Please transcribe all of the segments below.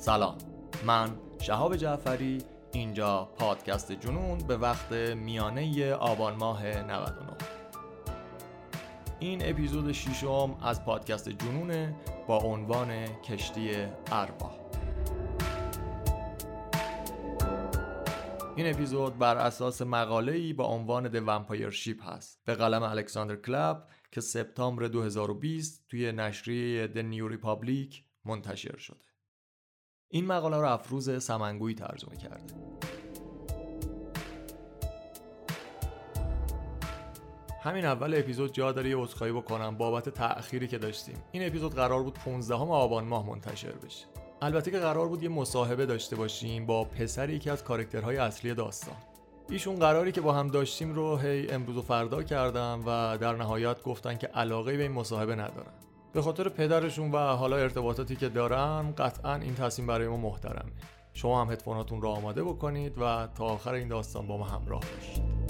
سلام. من شهاب جعفری اینجا پادکست جنون به وقت میانه آبان ماه 99 این اپیزود ششم از پادکست جنونه با عنوان کشتی اربا. این اپیزود بر اساس مقاله ای با عنوان The Vampire Ship هست. به قلم الکساندر کلاب که سپتامبر 2020 توی نشریه The New Republic منتشر شده. این مقاله رو افروز سمنگویی ترجمه کرده همین اول اپیزود جا داره یه عذرخواهی بکنم بابت تأخیری که داشتیم. این اپیزود قرار بود 15 آبان ماه منتشر بشه. البته که قرار بود یه مصاحبه داشته باشیم با پسر یکی از کارکترهای اصلی داستان. ایشون قراری که با هم داشتیم رو هی امروز و فردا کردم و در نهایت گفتن که علاقه به این مصاحبه ندارن. به خاطر پدرشون و حالا ارتباطاتی که دارن قطعا این تصمیم برای ما محترمه. شما هم هدفوناتون رو آماده بکنید و تا آخر این داستان با ما همراه باشید.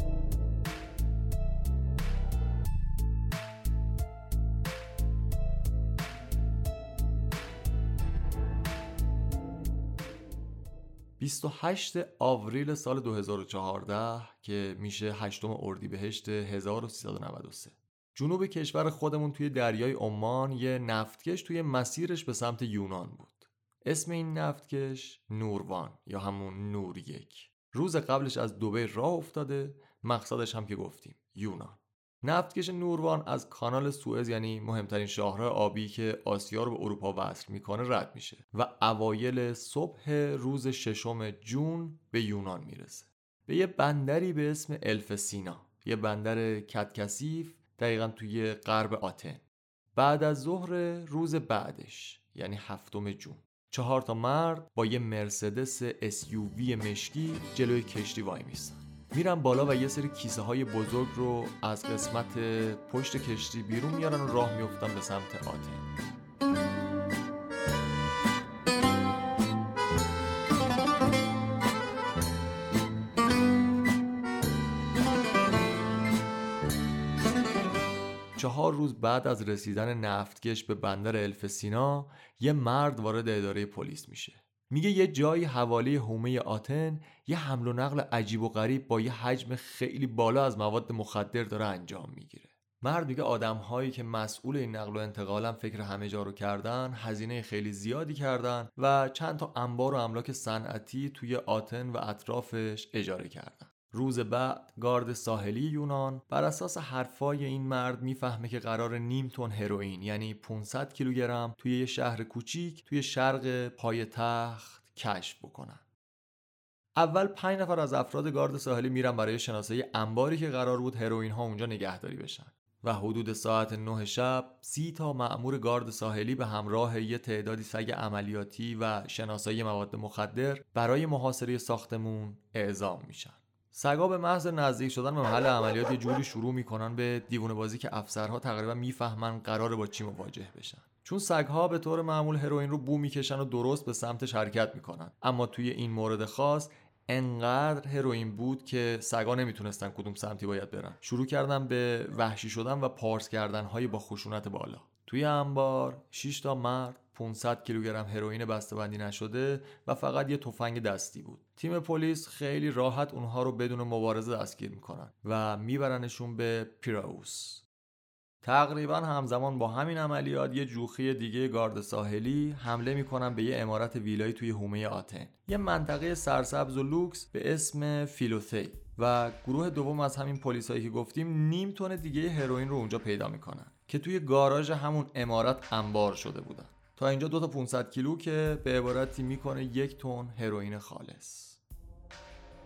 28 آوریل سال 2014 که میشه 8 اردیبهشت 1393 جنوب کشور خودمون توی دریای عمان یه نفتکش توی مسیرش به سمت یونان بود. اسم این نفتکش نوروان یا همون نور یک. روز قبلش از دوبه راه افتاده مقصدش هم که گفتیم یونان. نفتکش نوروان از کانال سوئز یعنی مهمترین شاهراه آبی که آسیا رو به اروپا وصل می‌کنه رد میشه و اوایل صبح روز ششم جون به یونان می‌رسه. به یه بندری به اسم الف سینا یه بندر کتکسیف دقیقا توی غرب آتن. بعد از ظهر روز بعدش یعنی هفتم جون. چهار تا مرد با یه مرسدس SUV مشکی جلوی کشتی وای میستن. میرن بالا و یه سری کیسه های بزرگ رو از قسمت پشت کشتی بیرون میارن و راه میفتن به سمت آتن. چهار روز بعد از رسیدن نفتکش به بندر الفسینا یه مرد وارد اداره پلیس میشه. میگه یه جایی حوالی حومه آتن یه حمل و نقل عجیب و غریب با یه حجم خیلی بالا از مواد مخدر داره انجام می‌گیره. مرد میگه آدم هایی که مسئول این نقل و انتقالم فکر همه جا رو کردن هزینه خیلی زیادی کردن و چند تا انبار و املاک صنعتی توی آتن و اطرافش اجاره کردن. روز بعد گارد ساحلی یونان بر اساس حرفای این مرد می‌فهمه که قرار نیم تن هروئین یعنی 500 کیلوگرم توی یه شهر کوچیک توی شرق پای تخت کشف بکنن. اول پنج نفر از افراد گارد ساحلی میرن برای شناسایی انباری که قرار بود هروئین ها اونجا نگهداری بشن. و حدود ساعت 9 شب سی تا مأمور گارد ساحلی به همراه یه تعدادی سگ عملیاتی و شناسایی مواد مخدر برای محاصره ساختمون اعزام میشن. سگا به محض نزدیک شدن به محل عملیات یه جوری شروع می‌کنن به دیوونه بازی که افسرها تقریبا می‌فهمن قرار با چی مواجه بشن. چون سگها به طور معمول هروئین رو بو می‌کشن و درست به سمتش حرکت می‌کنن. اما توی این مورد خاص انقدر هروئین بود که سگا نمی‌تونستن کدوم سمتی باید برن. شروع کردن به وحشی شدن و پارس کردن های با خشونت بالا. توی انبار 6 تا مرد 500 کیلوگرم هروئین بسته‌بندی نشده و فقط یه تفنگ دستی بود. تیم پلیس خیلی راحت اونها رو بدون مبارزه دستگیر می‌کنن و میبرنشون به پیراوس. تقریبا همزمان با همین عملیات یه جوخی دیگه گارد ساحلی حمله می‌کنن به یه امارت ویلایی توی حومه آتن یه منطقه سرسبز و لوکس به اسم فیلوثی و گروه دوم از همین پلیسایی که گفتیم نیم تن دیگه هروئین رو اونجا پیدا می‌کنن که توی گاراژ همون امارت انبار شده بودن تا اینجا دو تا 500 کیلو که به عبارتی می‌کنه یک تن هروئین خالص.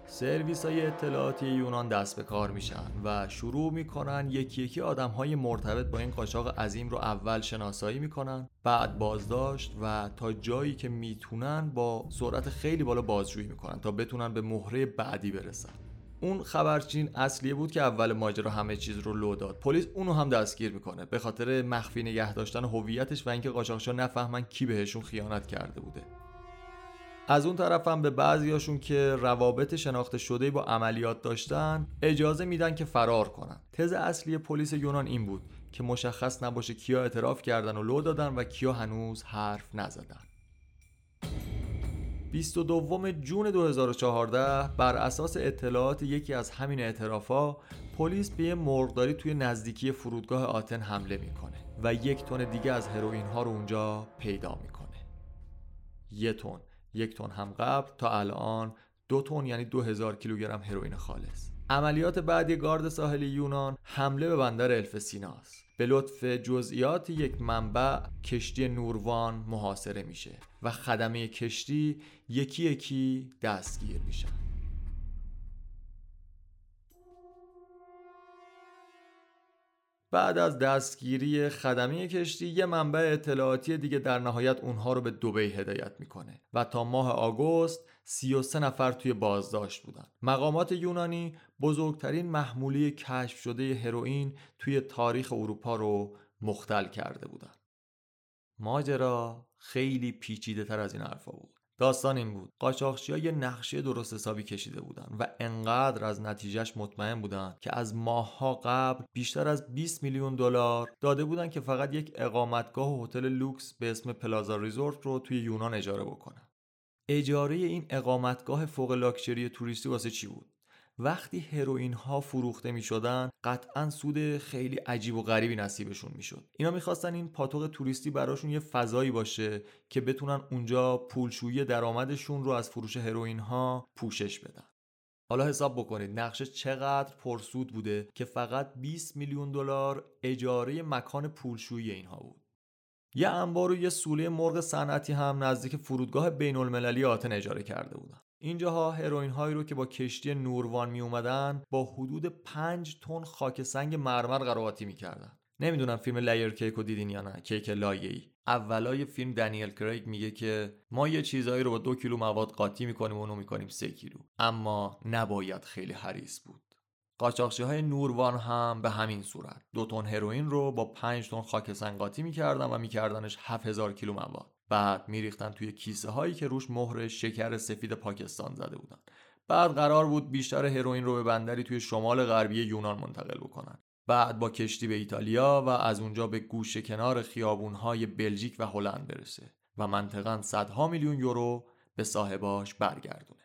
سرویس های اطلاعاتی یونان دست به کار میشن و شروع می‌کنن یکی یکی آدم های مرتبط با این قاچاق عظیم رو اول شناسایی می‌کنن بعد بازداشت و تا جایی که می‌تونن با سرعت خیلی بالا بازجویی می‌کنن تا بتونن به مهره بعدی برسن. اون خبرچین اصلیه بود که اول ماجرا همه چیز رو لو داد. پلیس اونو هم دستگیر می‌کنه. به خاطر مخفی نگه داشتن هویتش و اینکه قاچاقچا نفهمن کی بهشون خیانت کرده بوده. از اون طرف هم به بعضیاشون که روابط شناخته شده با عملیات داشتن اجازه میدن که فرار کنن. تز اصلی پلیس یونان این بود که مشخص نباشه کیا اعتراف کردن و لو دادن و کیا هنوز حرف نزدن. 22 جون 2014 بر اساس اطلاعات یکی از همین اعترافا پلیس به یه مرغداری توی نزدیکی فرودگاه آتن حمله می‌کنه و یک تن دیگه از هروئین ها رو اونجا پیدا می‌کنه. یه تن یک تن هم قبل تا الان دو تن یعنی دو هزار کیلوگرم هروئین خالص. عملیات بعدی گارد ساحلی یونان حمله به بندر الفسینا است. به لطف جزئیات یک منبع کشتی نوروان محاصره میشه و خدمه کشتی یکی یکی دستگیر میشن بعد از دستگیری خدمه کشتی یه منبع اطلاعاتی دیگه در نهایت اونها رو به دوبی هدایت می‌کنه و تا ماه آگوست 33 نفر توی بازداشت بودن. مقامات یونانی بزرگترین محموله کشف شده هروئین توی تاریخ اروپا رو مختل کرده بودن. ماجرا خیلی پیچیده تر از این حرفا بود. داستان این بود. قاچاقچی یه نقشه درست حسابی کشیده بودن و انقدر از نتیجهش مطمئن بودن که از ماهها قبل بیشتر از 20 میلیون دلار داده بودن که فقط یک اقامتگاه و هتل لوکس به اسم Plaza Resort رو توی یونان اجاره بکنن. اجاره این اقامتگاه فوق لاکچری توریستی واسه چی بود؟ وقتی هروئین ها فروخته می شدن قطعا سود خیلی عجیب و غریبی نصیبشون می شد اینا می‌خواستن این پاتوق توریستی براشون یه فضایی باشه که بتونن اونجا پولشویی درآمدشون رو از فروش هروئین ها پوشش بدن. حالا حساب بکنید نقشه چقدر پرسود بوده که فقط 20 میلیون دلار اجاره مکان پولشویی اینها بود. یه انبار و یه سوله مرغ صنعتی هم نزدیک فرودگاه بین المللی آتن اجاره کرده بودن. اینجاها هروئین هایی رو که با کشتی Noor One می اومدن با حدود 5 تن خاک سنگ مرمر قر و قاطی می‌کردن. نمی‌دونم فیلم Layer Cake رو دیدین یا نه کیک لایه ای اولای فیلم دنیل کریگ میگه که ما یه چیزایی رو با دو کیلو مواد قاطی می‌کنیم و اونو می‌کنیم سه کیلو. اما نباید خیلی حریص بود. قاچاقچی های نوروان هم به همین صورت. دو تن هروئین رو با 5 تن خاک سنگ قاطی می‌کردن و میکردنش 7000 کیلو مواد. بعد میریختن توی کیسه هایی که روش مهر شکر سفید پاکستان زده بودن. بعد قرار بود بیشتر هروئین رو به بندری توی شمال غربی یونان منتقل بکنن. بعد با کشتی به ایتالیا و از اونجا به گوشه کنار خیابونهای بلژیک و هلند برسه و منطقا صدها میلیون یورو به صاحباش برگردونه.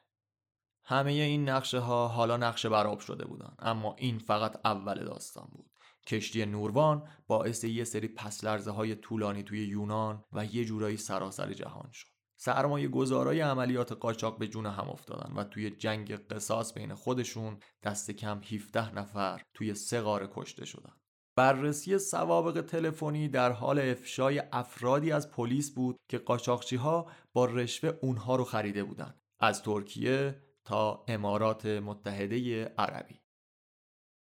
همه این نقشه ها حالا نقشه براب شده بودن اما این فقط اول داستان بود. کشتی نوروان باعث یه سری پسلرزه های طولانی توی یونان و یه جورایی سراسر جهان شد. سرمایه گذارای عملیات قاچاق به جون هم افتادن و توی جنگ قصاص بین خودشون دست کم 17 نفر توی سه قاره کشته شدن. بررسی سوابق تلفنی در حال افشای افرادی از پلیس بود که قاچاقچی ها با رشوه اونها رو خریده بودن. از ترکیه تا امارات متحده عربی.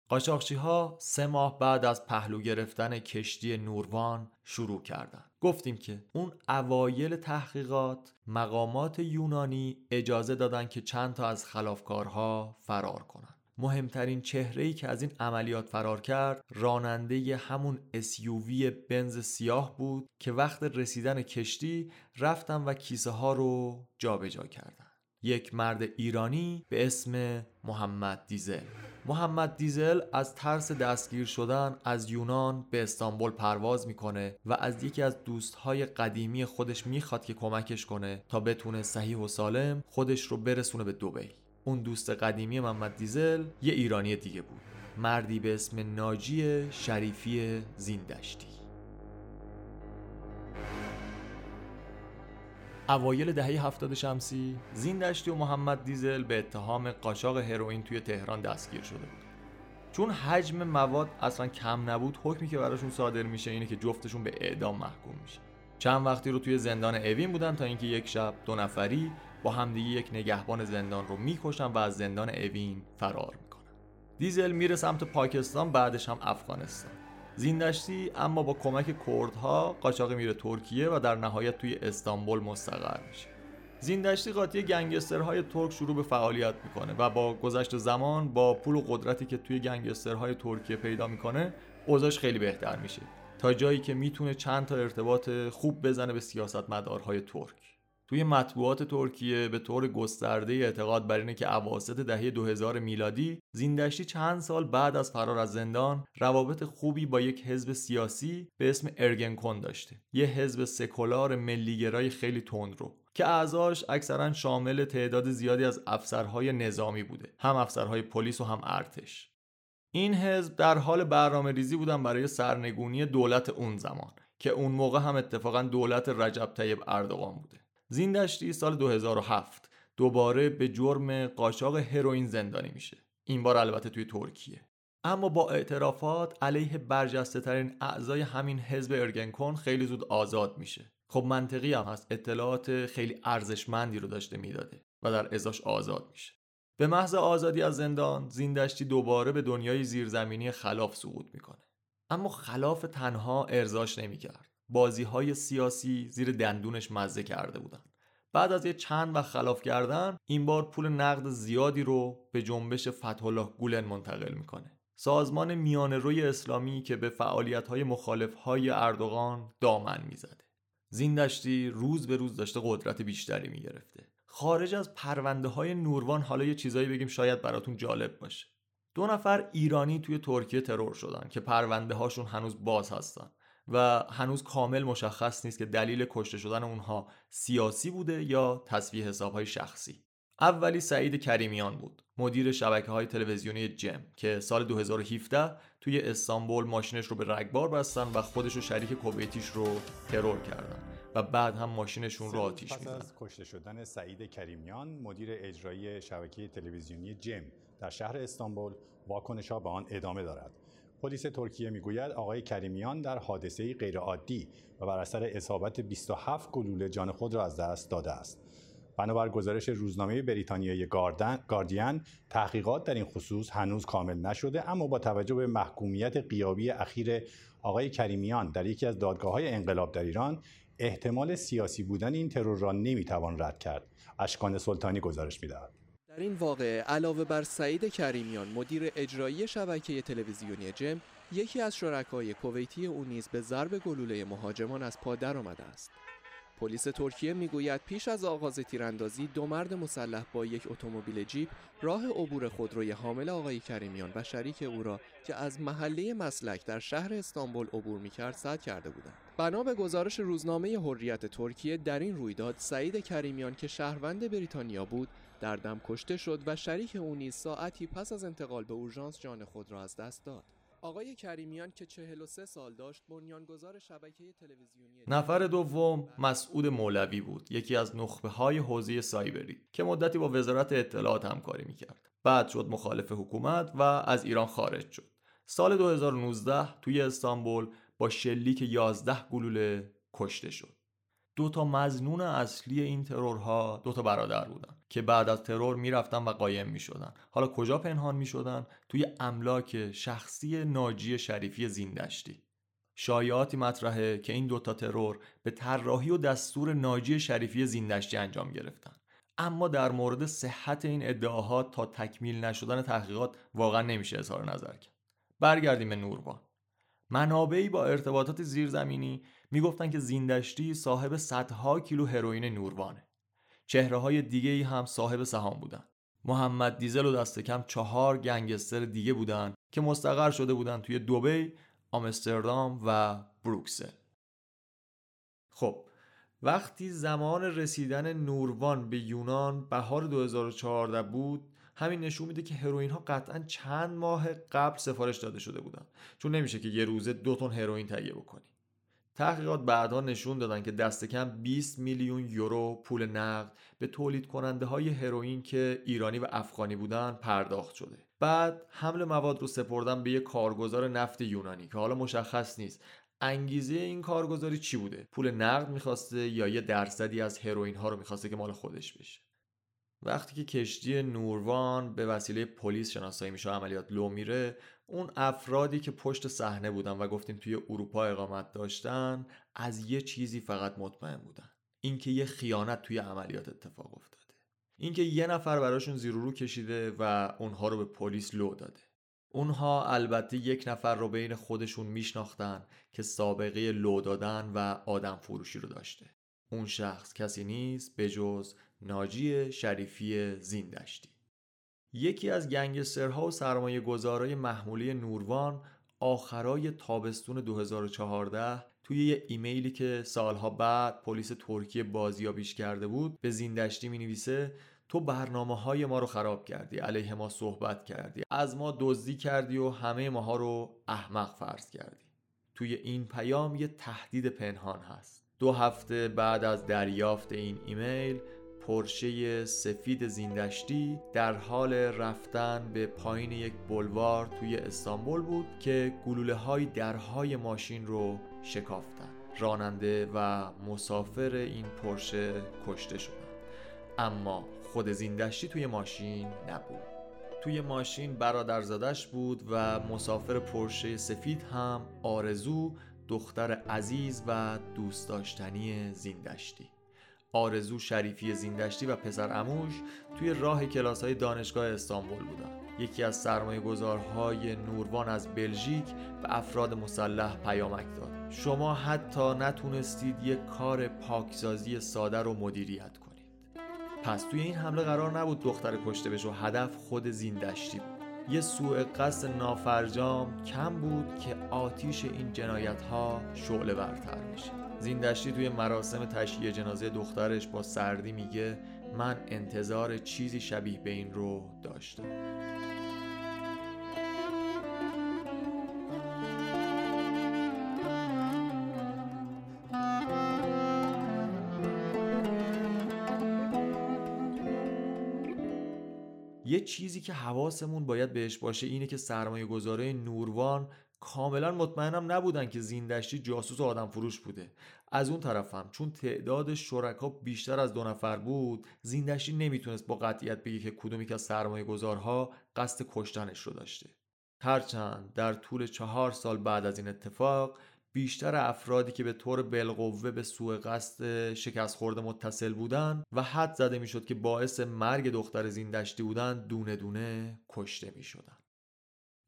قاچاقچی ها سه ماه بعد از پهلو گرفتن کشتی نوروان شروع کردند. گفتیم که اون اوایل تحقیقات مقامات یونانی اجازه دادن که چند تا از خلافکارها فرار کنند. مهمترین چهره ای که از این عملیات فرار کرد راننده همون SUV بنز سیاه بود که وقت رسیدن کشتی رفتن و کیسه ها رو جابجا جا کردن یک مرد ایرانی به اسم محمد دیزل محمد دیزل از ترس دستگیر شدن از یونان به استانبول پرواز می‌کنه و از یکی از دوستهای قدیمی خودش می‌خواد که کمکش کنه تا بتونه صحیح و سالم خودش رو برسونه به دوبی. اون دوست قدیمی محمد دیزل یه ایرانی دیگه بود. مردی به اسم ناجی شریفی زیندشتی. اوایل دهه هفتاد شمسی زیندشتی و محمد دیزل به اتهام قاچاق هروئین توی تهران دستگیر شده بود. چون حجم مواد اصلا کم نبود حکمی که براشون صادر میشه اینه که جفتشون به اعدام محکوم میشه چند وقتی رو توی زندان اوین بودن تا اینکه یک شب دو نفری با همدیگه یک نگهبان زندان رو می‌کشن و از زندان اوین فرار می‌کنن. دیزل میره سمت پاکستان بعدش هم افغانستان. زیندشتی اما با کمک کردها قاچاق میره ترکیه و در نهایت توی استانبول مستقر میشه. زیندشتی قاطی گنگسترهای ترک شروع به فعالیت می‌کنه و با گذشت زمان با پول و قدرتی که توی گنگسترهای ترکیه پیدا می‌کنه اوضاعش خیلی بهتر میشه. تا جایی که می‌تونه چند تا ارتباط خوب بزنه به سیاستمدارهای ترک. توی مطبوعات ترکیه به طور گسترده اعتقاد بر اینه که اواسط دهه 2000 میلادی زیندشتی چند سال بعد از فرار از زندان روابط خوبی با یک حزب سیاسی به اسم ارگنکون داشته. یه حزب سکولار ملیگرای خیلی تند رو که اعضاش اکثرا شامل تعداد زیادی از افسرهای نظامی بوده. هم افسرهای پلیس و هم ارتش. این حزب در حال برنامه ریزی بودن برای سرنگونی دولت اون زمان که اون موقع هم اتفاقا دولت رجب طیب اردوغان بوده. زیندشتی سال 2007 دوباره به جرم قاچاق هروئین زندانی میشه. این بار البته توی ترکیه. اما با اعترافات علیه برجسته ترین اعضای همین حزب ارگنکون خیلی زود آزاد میشه. خب منطقی هم هست. اطلاعات خیلی ارزشمندی رو داشته می‌داده و در ازاش آزاد میشه. به محض آزادی از زندان زیندشتی دوباره به دنیای زیرزمینی خلاف سقوط می‌کنه. اما خلاف تنها ارزاش نمی‌کرد. بازی های سیاسی زیر دندونش مزه کرده بودن. بعد از یه چند وقت خلاف کردن این بار پول نقد زیادی رو به جنبش فتح الله گولن منتقل می‌کنه. سازمان میان روی اسلامی که به فعالیت های مخالف های اردوغان دامن می‌زده. زیندشتی روز به روز داشته قدرت بیشتری می‌گرفته. خارج از پرونده های نوروان حالا یه چیزایی بگیم شاید براتون جالب باشه. دو نفر ایرانی توی ترکیه ترور شدن که پرونده هاشون هنوز باز هستن. و هنوز کامل مشخص نیست که دلیل کشته شدن اونها سیاسی بوده یا تصویه حسابهای شخصی. اولی سعید کریمیان بود مدیر شبکه های تلویزیونی جم که سال 2017 توی استانبول ماشینش رو به رگبار بستن و خودش و شریک کویتیش رو ترور کردن و بعد هم ماشینشون رو آتیش میدن پس از کشته شدن سعید کریمیان مدیر اجرایی شبکه تلویزیونی جم در شهر استانبول واکنش ها به آن ادامه دارد. پلیس ترکیه می‌گوید آقای کریمیان در حادثه غیرعادی و بر اثر اصابت 27 گلوله جان خود را از دست داده است. بنابر گزارش روزنامه بریتانیایی گاردین تحقیقات در این خصوص هنوز کامل نشده اما با توجه به محکومیت قیابی اخیر آقای کریمیان در یکی از دادگاه های انقلاب در ایران احتمال سیاسی بودن این ترور را نمی‌توان رد کرد. اشکان سلطانی گزارش می‌دهد. در این واقعه علاوه بر سعید کریمیان مدیر اجرایی شبکه تلویزیونی جم یکی از شرکای کویتی او نیز به ضرب گلوله مهاجمان از پا درآمده است. پلیس ترکیه می‌گوید پیش از آغاز تیراندازی دو مرد مسلح با یک اتومبیل جیپ راه عبور خودروی حامل آقای کریمیان و شریک او را که از محله مسلک در شهر استانبول عبور می‌کرد سد کرده بودند. بنا به گزارش روزنامه حریت ترکیه در این رویداد سعید کریمیان که شهروند بریتانیا بود در دم کشته شد و شریک او نیز ساعتی پس از انتقال به اورژانس جان خود را از دست داد. آقای کریمیان که 43 سال داشت بنیانگذار شبکه تلویزیونی نفر دوم مسعود مولوی بود یکی از نخبه های حوزه سایبری که مدتی با وزارت اطلاعات همکاری می‌کرد. بعد شد مخالف حکومت و از ایران خارج شد. سال 2019 توی استانبول با شلیک 11 گلوله کشته شد. دو تا مزنون اصلی این ترورها دو تا برادر بودن که بعد از ترور می‌رفتن و قایم می‌شدن. حالا کجا پنهان می‌شدن؟ توی املاک شخصی ناجی شریفی زیندشتی. شایعاتی مطرحه که این دوتا ترور به طراحی و دستور ناجی شریفی زیندشتی انجام گرفتن. اما در مورد صحت این ادعاها تا تکمیل نشدن تحقیقات واقعا نمیشه اظهار نظر کرد. برگردیم به نوروان منابعی با ارتباطات زیرزمینی می‌گفتن که زیندشتی صاحب صدها کیلو هروئین نوروانه. چهره های دیگه ای هم صاحب سهام بودن. محمد دیزل و دست کم چهار گنگستر دیگه بودن که مستقر شده بودن توی دوبی، آمستردام و بروکسل. خب وقتی زمان رسیدن نوروان به یونان بهار 2014 بود همین نشون میده که هروئین ها قطعا چند ماه قبل سفارش داده شده بودن. چون نمیشه که یه روزه دو تن هروئین تهیه بکنی. تحقیقات بعدها نشون دادن که دست کم 20 میلیون یورو پول نقد به تولید کننده های هروئین که ایرانی و افغانی بودن پرداخت شده. بعد حمل مواد رو سپردن به یه کارگزار نفت یونانی که حالا مشخص نیست. انگیزه این کارگزاری چی بوده؟ پول نقد می‌خواسته یا یه درصدی از هروئین ها رو می‌خواسته که مال خودش بشه؟ وقتی که کشتی نوروان به وسیله پلیس شناسایی میشه عملیات لو میره اون افرادی که پشت صحنه بودن و گفتیم توی اروپا اقامت داشتن از یه چیزی فقط مطمئن بودن. اینکه یه خیانت توی عملیات اتفاق افتاده. اینکه یه نفر براشون زیر رو کشیده و اونها رو به پلیس لو داده. اونها البته یک نفر رو بین خودشون میشناختن که سابقه لو دادن و آدم فروشی رو داشته. اون شخص کسی نیست به جز ناجی شریفی زیندشتی. یکی از گنگسترها و سرمایه گذارای محمولی نوروان آخرای تابستون 2014 توی یه ایمیلی که سالها بعد پلیس ترکیه بازیابیش کرده بود به زیندشتی می نویسه تو برنامه های ما رو خراب کردی علیه ما صحبت کردی از ما دزدی کردی و همه ماها رو احمق فرض کردی. توی این پیام یه تهدید پنهان هست. دو هفته بعد از دریافت این ایمیل پرشه سفید زیندشتی در حال رفتن به پایین یک بلوار توی استانبول بود که گلوله های درهای ماشین رو شکافتن. راننده و مسافر این پرشه کشته شدن اما خود زیندشتی توی ماشین نبود. توی ماشین برادرزادش بود و مسافر پرشه سفید هم آرزو دختر عزیز و دوست داشتنی زیندشتی. آرزو شریفی زیندشتی و پسر اموش توی راه کلاس های دانشگاه استانبول بودن. یکی از سرمایه گذارهای نوروان از بلژیک به افراد مسلح پیامک داد. شما حتی نتونستید یک کار پاکسازی ساده رو مدیریت کنید. پس توی این حمله قرار نبود دختر کشته بشه و هدف خود زیندشتی بود. یه سوء قصد نافرجام کم بود که آتیش این جنایت ها شعله برتر میشه زیندشتی توی مراسم تشییع جنازه دخترش با سردی میگه من انتظار چیزی شبیه به این رو داشتم. یه چیزی که حواسمون باید بهش باشه اینه که سرمایه گذاره نوروان کاملا مطمئنم نبودن که زیندشتی جاسوس آدم فروش بوده از اون طرفم چون تعداد شرکا بیشتر از دو نفر بود زیندشتی نمی‌تونست با قطعیت بگه که کدومی که از سرمایه گذارها قصد کشتنش رو داشته هرچند در طول چهار سال بعد از این اتفاق بیشتر افرادی که به طور بالقوه به سوء قصد شکست خورده متصل بودن و حد زده می‌شد که باعث مرگ دختر زیندشتی بودن دونه دونه کشته می شدن.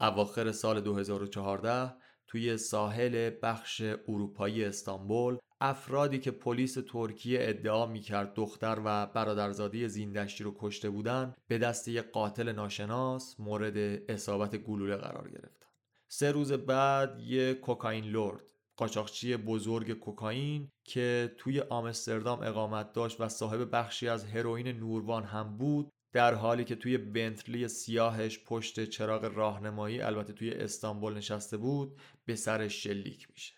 اواخر سال 2014 توی ساحل بخش اروپایی استانبول افرادی که پلیس ترکیه ادعا می‌کرد دختر و برادرزاده زیندشتی رو کشته بودن به دست یک قاتل ناشناس مورد اصابت گلوله قرار گرفتن. سه روز بعد یک کوکائین لورد قاچاقچی بزرگ کوکائین که توی آمستردام اقامت داشت و صاحب بخشی از هروئین نوروان هم بود در حالی که توی بنتلی سیاهش پشت چراغ راهنمایی البته توی استانبول نشسته بود به سر شلیک میشه.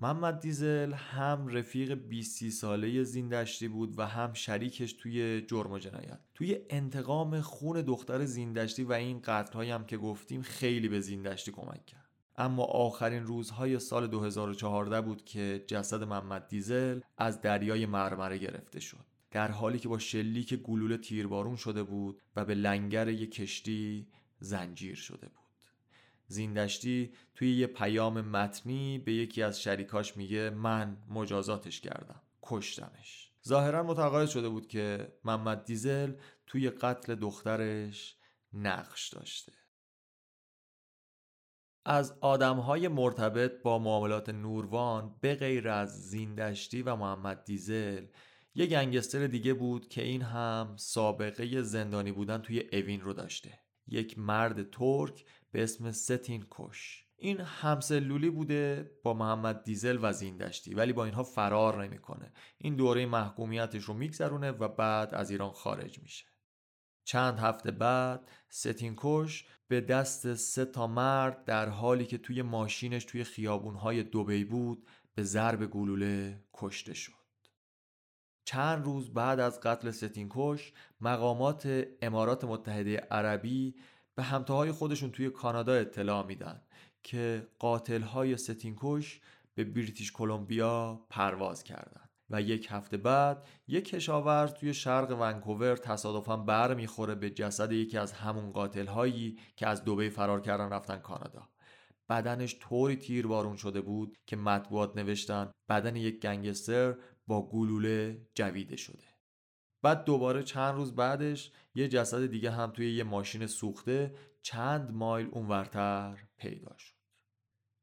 محمد دیزل هم رفیق 20 ساله زیندشتی بود و هم شریکش توی جرم و جنایت. توی انتقام خون دختر زیندشتی و این قتلهایی هم که گفتیم خیلی به زیندشتی کمک کرد. اما آخرین روزهای سال 2014 بود که جسد محمد دیزل از دریای مرمره گرفته شد. در حالی که با شلیک گلوله تیربارون شده بود و به لنگر یک کشتی زنجیر شده بود. زیندشتی توی یه پیام متنی به یکی از شریکاش میگه من مجازاتش کردم کشتمش. ظاهرا متقاعد شده بود که محمد دیزل توی قتل دخترش نقش داشته. از آدمهای مرتبط با معاملات نوروان به غیر از زیندشتی و محمد دیزل یه گنگستر دیگه بود که این هم سابقه زندانی بودن توی اوین رو داشته. یک مرد ترک به اسم ستین کش این همسلولی بوده با محمد دیزل و زیندشتی ولی با اینها فرار نمی‌کنه. این دوره محکومیتش رو میگذرونه و بعد از ایران خارج میشه. چند هفته بعد ستین کش به دست سه تا مرد در حالی که توی ماشینش توی خیابونهای دوبی بود به ضرب گلوله کشته شد. چند روز بعد از قتل ستینکش مقامات امارات متحده عربی به همتاهای خودشون توی کانادا اطلاع میدن که قاتل های ستینکش به بریتیش کلمبیا پرواز کردند و یک هفته بعد یک کشاورز توی شرق ونکوور تصادفا بر می‌خوره به جسد یکی از همون قاتل هایی که از دوبه فرار کردن رفتن کانادا. بدنش طوری تیربارون شده بود که مطبوعات نوشتن بدن یک گنگستر با گلوله جویده شده. بعد دوباره چند روز بعدش یه جسد دیگه هم توی یه ماشین سوخته چند مایل اونورتر پیدا شد.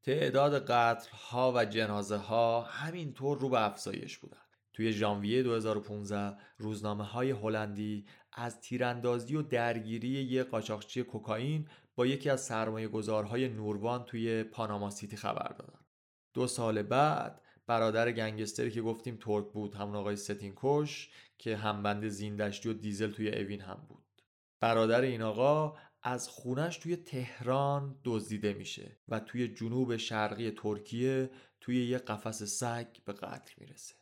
تعداد قتل ها و جنازه ها همینطور رو به افزایش بودن. توی ژانویه 2015 روزنامه های هلندی از تیراندازی و درگیری یک قاچاقچی کوکائین با یکی از سرمایه گذارهای نوروان توی پاناما سیتی خبر دادن. دو سال بعد برادر گنگستری که گفتیم ترک بود همون آقای ستینکوش که همبند زیندشتی و دیزل توی اوین هم بود. برادر این آقا از خونش توی تهران دزدیده میشه و توی جنوب شرقی ترکیه توی یه قفس سگ به قتل می‌رسه.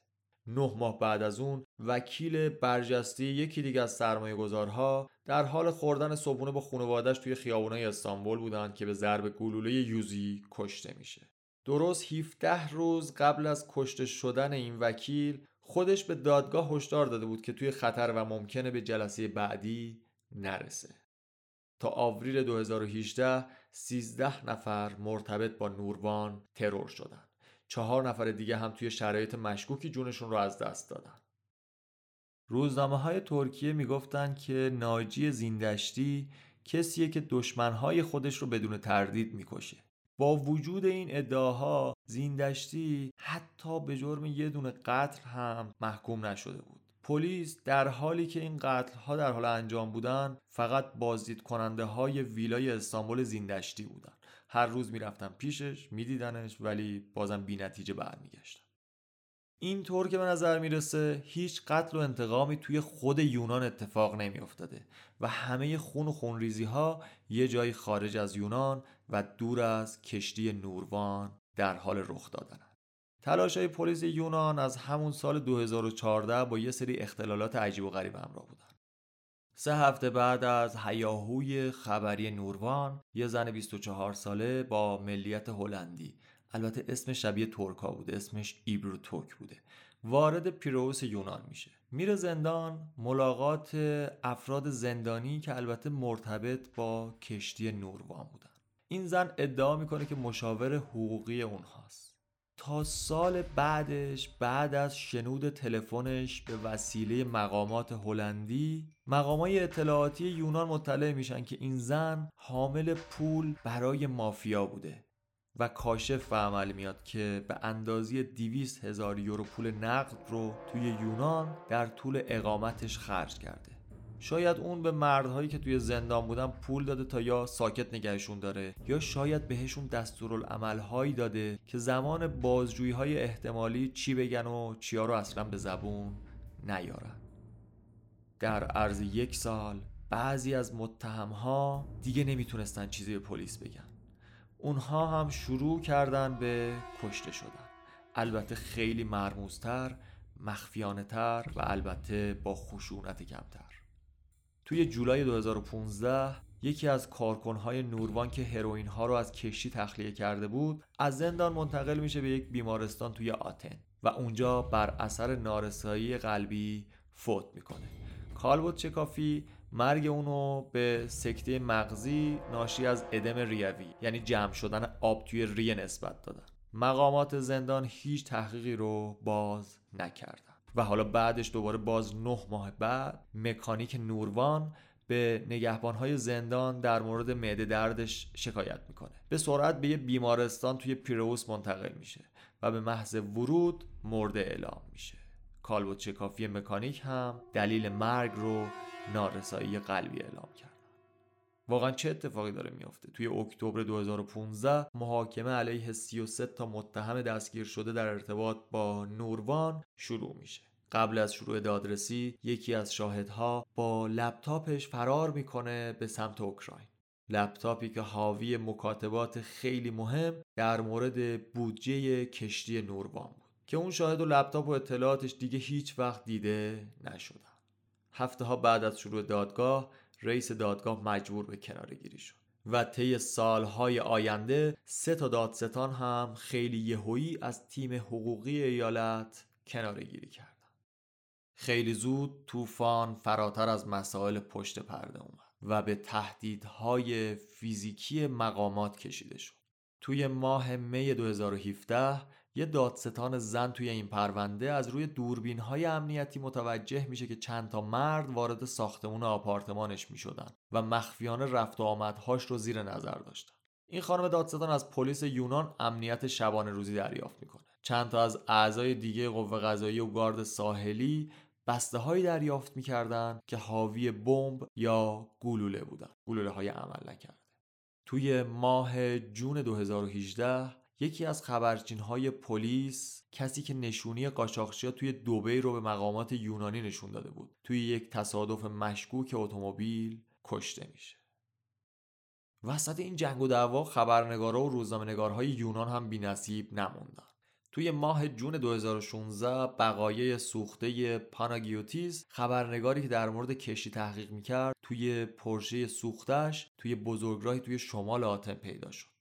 نه ماه بعد از اون وکیل برجسته یکی دیگه از سرمایه گذارها در حال خوردن صبحونه با خانوادش توی خیابونای استانبول بودن که به ضرب گلوله یوزی کشته میشه. درست 17 روز قبل از کشته شدن این وکیل خودش به دادگاه هشدار داده بود که توی خطر و ممکنه به جلسه بعدی نرسه. تا آوریل 2018 13 نفر مرتبط با نوروان ترور شدن. چهار نفر دیگه هم توی شرایط مشکوکی جونشون رو از دست دادن. روزنامه های ترکیه می‌گفتن که ناجی زیندشتی کسیه که دشمنهای خودش رو بدون تردید می‌کشه. با وجود این ادعاها زیندشتی حتی به جرم یه دونه قتل هم محکوم نشده بود. پلیس در حالی که این قتل ها در حال انجام بودن فقط بازدید کننده های ویلای استانبول زیندشتی بودن هر روز می‌رفتن پیشش میدیدنش ولی بازم بی نتیجه برمیگشتن اینطور که به نظر می‌رسه هیچ قتل و انتقامی توی خود یونان اتفاق نمیافتاده و همه خون و خونریزی ها یه جایی خارج از یونان و دور از کشتی نوروان در حال رخ دادن تلاش های پلیس یونان از همون سال 2014 با یه سری اختلالات عجیب و غریب همراه بودن. سه هفته بعد از هیاهوی خبری نوروان یه زن 24 ساله با ملیت هلندی البته اسم شبیه ترکا بوده اسمش ایبرو توک بوده وارد پیروس یونان میشه. میره زندان ملاقات افراد زندانی که البته مرتبط با کشتی نوروان بودن. این زن ادعا می‌کنه که مشاور حقوقی اونهاست. تا سال بعدش بعد از شنود تلفنش به وسیله مقامات هلندی مقامای اطلاعاتی یونان مطلع میشن که این زن حامل پول برای مافیا بوده و کاشف به عمل میاد که به اندازی 200 هزار یورو پول نقد رو توی یونان در طول اقامتش خرج کرده. شاید اون به مردهایی که توی زندان بودن پول داده تا یا ساکت نگهشون داره. یا شاید بهشون دستورالعملهایی داده که زمان بازجویی های احتمالی چی بگن و چیا رو اصلا به زبون نیارن. در عرض یک سال بعضی از متهمها دیگه نمی‌تونستن چیزی به پلیس بگن. اونها هم شروع کردن به کشته شدن. البته خیلی مرموزتر مخفیانه تر و البته با خشونت کمتر. توی جولای 2015 یکی از کارکنهای نوروان که هروئین ها رو از کشتی تخلیه کرده بود از زندان منتقل میشه به یک بیمارستان توی آتن و اونجا بر اثر نارسایی قلبی فوت می‌کنه. کالبوت چکافی مرگ اونو به سکته مغزی ناشی از ادم ریوی یعنی جمع شدن آب توی ریه نسبت دادن. مقامات زندان هیچ تحقیقی رو باز نکردن. و حالا بعدش دوباره باز نه ماه بعد مکانیک نوروان به نگهبانهای زندان در مورد معده دردش شکایت می‌کنه. به سرعت به یه بیمارستان توی پیروس منتقل میشه و به محض ورود مرده اعلام میشه. کالبوت چکافی مکانیک هم دلیل مرگ رو نارسایی قلبی اعلام کرد. واقعا چه اتفاقی داره میافته؟ توی اکتبر 2015 محاکمه علیه 33 تا متهم دستگیر شده در ارتباط با نوروان شروع میشه. قبل از شروع دادرسی یکی از شاهدها با لپتاپش فرار می‌کنه به سمت اوکراین. لپتاپی که حاوی مکاتبات خیلی مهم در مورد بودجه کشتی نوروان بود که اون شاهد و لپتاپ و اطلاعاتش دیگه هیچ وقت دیده نشدن. هفته ها بعد از شروع دادگاه رئیس دادگاه مجبور به کناره گیری شد و طی سالهای آینده سه تا دادستان هم خیلی یهویی از تیم حقوقی ایالت کناره گیری کردن. خیلی زود طوفان فراتر از مسائل پشت پرده اومد و به تهدیدهای فیزیکی مقامات کشیده شد. توی ماه می 2017 یه دادستان زن توی این پرونده از روی دوربین های امنیتی متوجه میشه که چند تا مرد وارد ساختمون آپارتمانش می‌شدن و مخفیانه رفت و آمدهاش رو زیر نظر داشتن. این خانم دادستان از پلیس یونان امنیت شبانه روزی دریافت می‌کنه. چند تا از اعضای دیگه قوه قضایی و گارد ساحلی بسته هایی دریافت می‌کردن که حاوی بمب یا گلوله بودن. گلوله های عمل نکرده. توی ماه جون 2018 یکی از خبرچین های پلیس کسی که نشونی قاچاقچیا توی دوبی رو به مقامات یونانی نشون داده بود. توی یک تصادف مشکوک اتومبیل کشته میشه. وسط این جنگ و دعوا خبرنگارا و روزنامه‌نگارهای یونان هم بی‌نصیب نموندن. توی ماه جون 2016 بقایای سوخته پاناگیوتیز خبرنگاری که در مورد کشتی تحقیق می‌کرد توی پرشه سوختش توی بزرگراهی توی شمال آتن پیدا شد.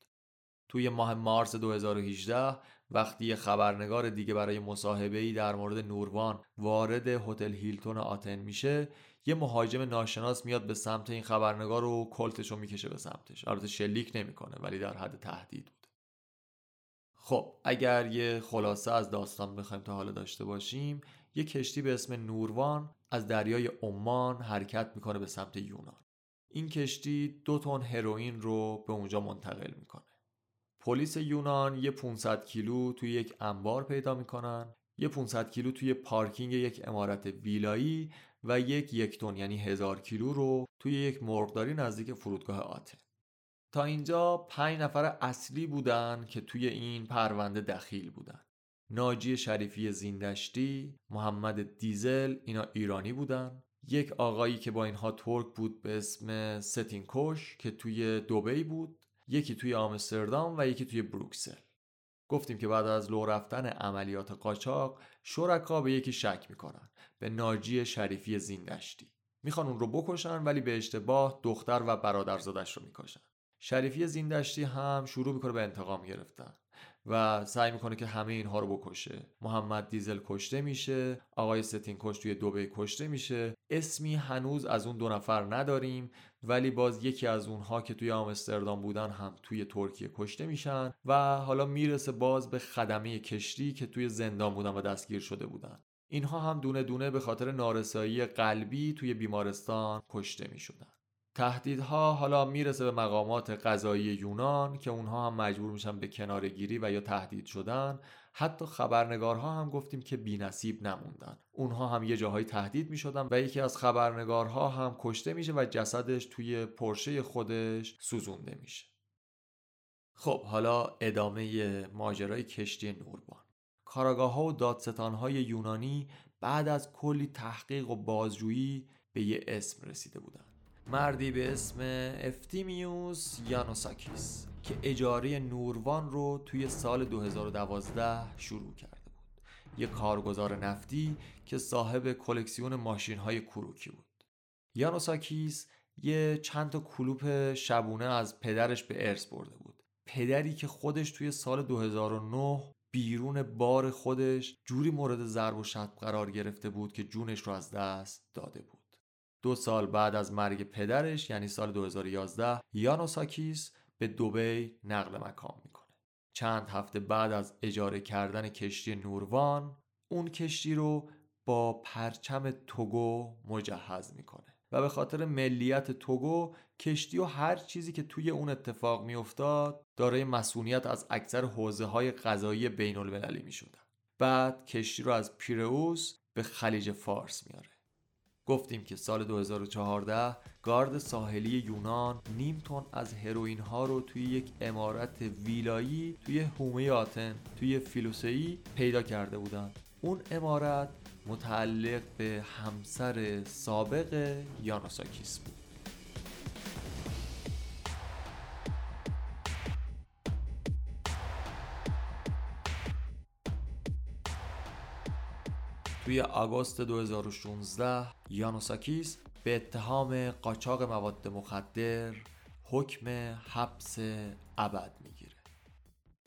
توی ماه مارس 2018 وقتی یه خبرنگار دیگه برای مصاحبه ای در مورد نوروان وارد هتل هیلتون آتن میشه یه مهاجم ناشناس میاد به سمت این خبرنگار و کلتش رو می‌کشه به سمتش. البته شلیک نمی‌کنه ولی در حد تهدید بود. خب اگر یه خلاصه از داستان بخوایم تا حالا داشته باشیم یه کشتی به اسم نوروان از دریای عمان حرکت می‌کنه به سمت یونان. این کشتی دو تن هروئین رو به اونجا منتقل می‌کنه. پلیس یونان یه 500 کیلو توی یک انبار پیدا می‌کنن یه 500 کیلو توی پارکینگ یک امارت ویلایی و یک یک تن یعنی هزار کیلو رو توی یک مرغداری نزدیک فرودگاه آتن تا اینجا پنج نفر اصلی بودن که توی این پرونده دخیل بودن. ناجی شریفی زیندشتی، محمد دیزل اینا ایرانی بودن. یک آقایی که با اینها ترک بود به اسم ستین کوش که توی دوبی بود. یکی توی آمستردام و یکی توی بروکسل. گفتیم که بعد از لو رفتن عملیات قاچاق شرکا به یکی شک می‌کنن به ناجی شریفی زیندشتی. می‌خوان اون رو بکشن ولی به اشتباه دختر و برادرزادش رو می‌کشن. شریفی زیندشتی هم شروع می‌کنه به انتقام گرفتن و سعی می‌کنه که همه اینها رو بکشه. محمد دیزل کشته میشه آقای ستین کش توی دوبه کشته میشه. اسمی هنوز از اون دو نفر نداریم. ولی باز یکی از اونها که توی آمستردام بودن هم توی ترکیه کشته میشن و حالا می‌رسه باز به خدمه کشتی که توی زندان بودن و دستگیر شده بودن. اینها هم دونه دونه به خاطر نارسایی قلبی توی بیمارستان کشته می‌شدن. تهدیدها حالا می‌رسه به مقامات قضایی یونان که اونها هم مجبور میشن به کنارگیری و یا تهدید شدن حتی خبرنگارها هم گفتیم که نصیب نموندن. اونها هم یه جاهایی تهدید می‌شدن و یکی از خبرنگارها هم کشته میشه و جسدش توی پرشه خودش سوزونده میشه. خب حالا ادامه ماجرای کشتی نوربان. کاراگاه ها و دادستان های یونانی بعد از کلی تحقیق و بازجویی به یه اسم رسیده بودن. مردی به اسم افتیمیوس یانوساکیس که اجاره نوروان رو توی سال 2012 شروع کرده بود. یه کارگزار نفتی که صاحب کلکسیون ماشین های کروکی بود. یانوساکیس یه چند تا کلوپ شبونه از پدرش به ارث برده بود. پدری که خودش توی سال 2009 بیرون بار خودش جوری مورد ضرب و شتم قرار گرفته بود که جونش رو از دست داده بود. دو سال بعد از مرگ پدرش یعنی سال 2011 یانوساکیس به دوبی نقل مکان می‌کنه. چند هفته بعد از اجاره کردن کشتی نوروان اون کشتی رو با پرچم توگو مجهز می‌کنه و به خاطر ملیت توگو کشتی و هر چیزی که توی اون اتفاق میافتاد دارای مسئولیت از اکثر حوزه های غذایی بین المللی می بعد کشتی رو از پیروس به خلیج فارس میاره گفتیم که سال 2014 گارد ساحلی یونان نیم تن از هروئین ها رو توی یک امارت ویلایی توی هومه آتن توی فیلوسئی پیدا کرده بودند اون امارت متعلق به همسر سابق یانوساکیس بود. توی آگوست 2016 یانوساکیس به اتهام قاچاق مواد مخدر حکم حبس ابد می‌گیره.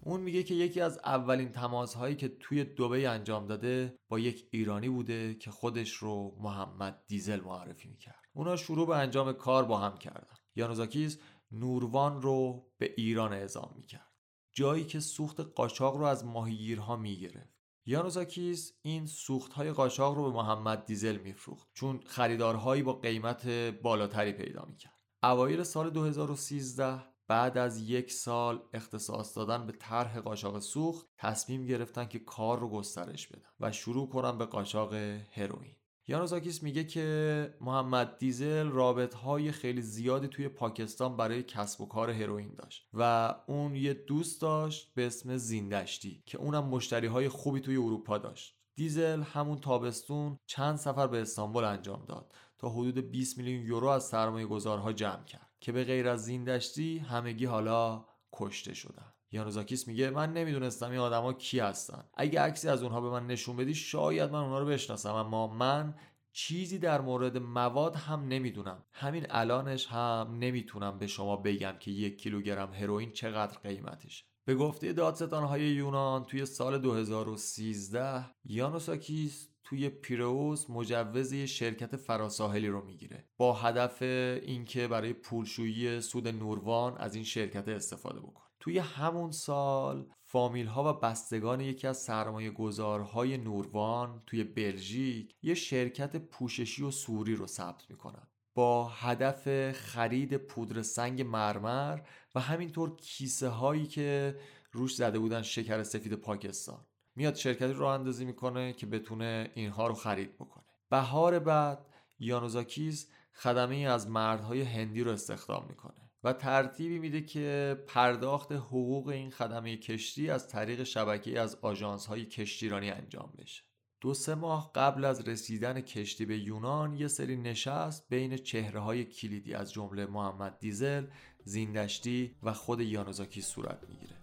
اون میگه که یکی از اولین تماسهایی که توی دوبه انجام داده با یک ایرانی بوده که خودش رو محمد دیزل معرفی می‌کرد. اونا شروع به انجام کار با هم کردن. یانوزاکیس نوروان رو به ایران اعزام می‌کرد. جایی که سوخت قاچاق رو از ماهیگیرها می‌گرفت. یانوزاکیس این سوخت های قاچاق رو به محمد دیزل میفروخت چون خریدارهایی با قیمت بالاتری پیدا می‌کرد. اوایل سال 2013 بعد از یک سال اختصاص دادن به طرح قاچاق سوخت تصمیم گرفتن که کار رو گسترش بدن و شروع کنن به قاچاق هروئین. یانوزاکیس میگه که محمد دیزل رابط های خیلی زیادی توی پاکستان برای کسب و کار هروئین داشت و اون یه دوست داشت به اسم زیندشتی که اونم مشتری های خوبی توی اروپا داشت. دیزل همون تابستون چند سفر به استانبول انجام داد تا حدود 20 میلیون یورو از سرمایه گذارها جمع کرد که به غیر از زیندشتی همگی حالا کشته شدن. یانوزاکیس میگه من نمی‌دونستم این آدما کی هستن. اگه عکسی از اونها به من نشون بدی شاید من اونها رو بشناسم اما من چیزی در مورد مواد هم نمی‌دونم. همین الانش هم نمی‌تونم به شما بگم که یک کیلوگرم هروئین چقدر قیمتشه. به گفته دادستانهای یونان توی سال 2013 یانوساکیس توی پیروس مجوز شرکت فراساحلی رو می‌گیره. با هدف اینکه برای پولشویی سود نوروان از این شرکت استفاده بکنه. توی همون سال فامیل ها و بستگان یکی از سرمایه گذارهای نوروان توی بلژیک یه شرکت پوششی و سوری رو ثبت می‌کنن. با هدف خرید پودر سنگ مرمر و همینطور کیسه هایی که روش زده بودن شکر سفید پاکستان. میاد شرکتی رو اندازی می‌کنه که بتونه اینها رو خرید بکنه. بهار بعد یانوزاکیز خدمه از مردهای هندی رو استخدام می‌کنه. و ترتیبی میده که پرداخت حقوق این خدمه کشتی از طریق شبکه از آژانس های کشتیرانی انجام بشه. دو سه ماه قبل از رسیدن کشتی به یونان یه سری نشست بین چهره های کلیدی از جمله محمد دیزل، زیندشتی و خود یانوزاکی صورت می‌گیره.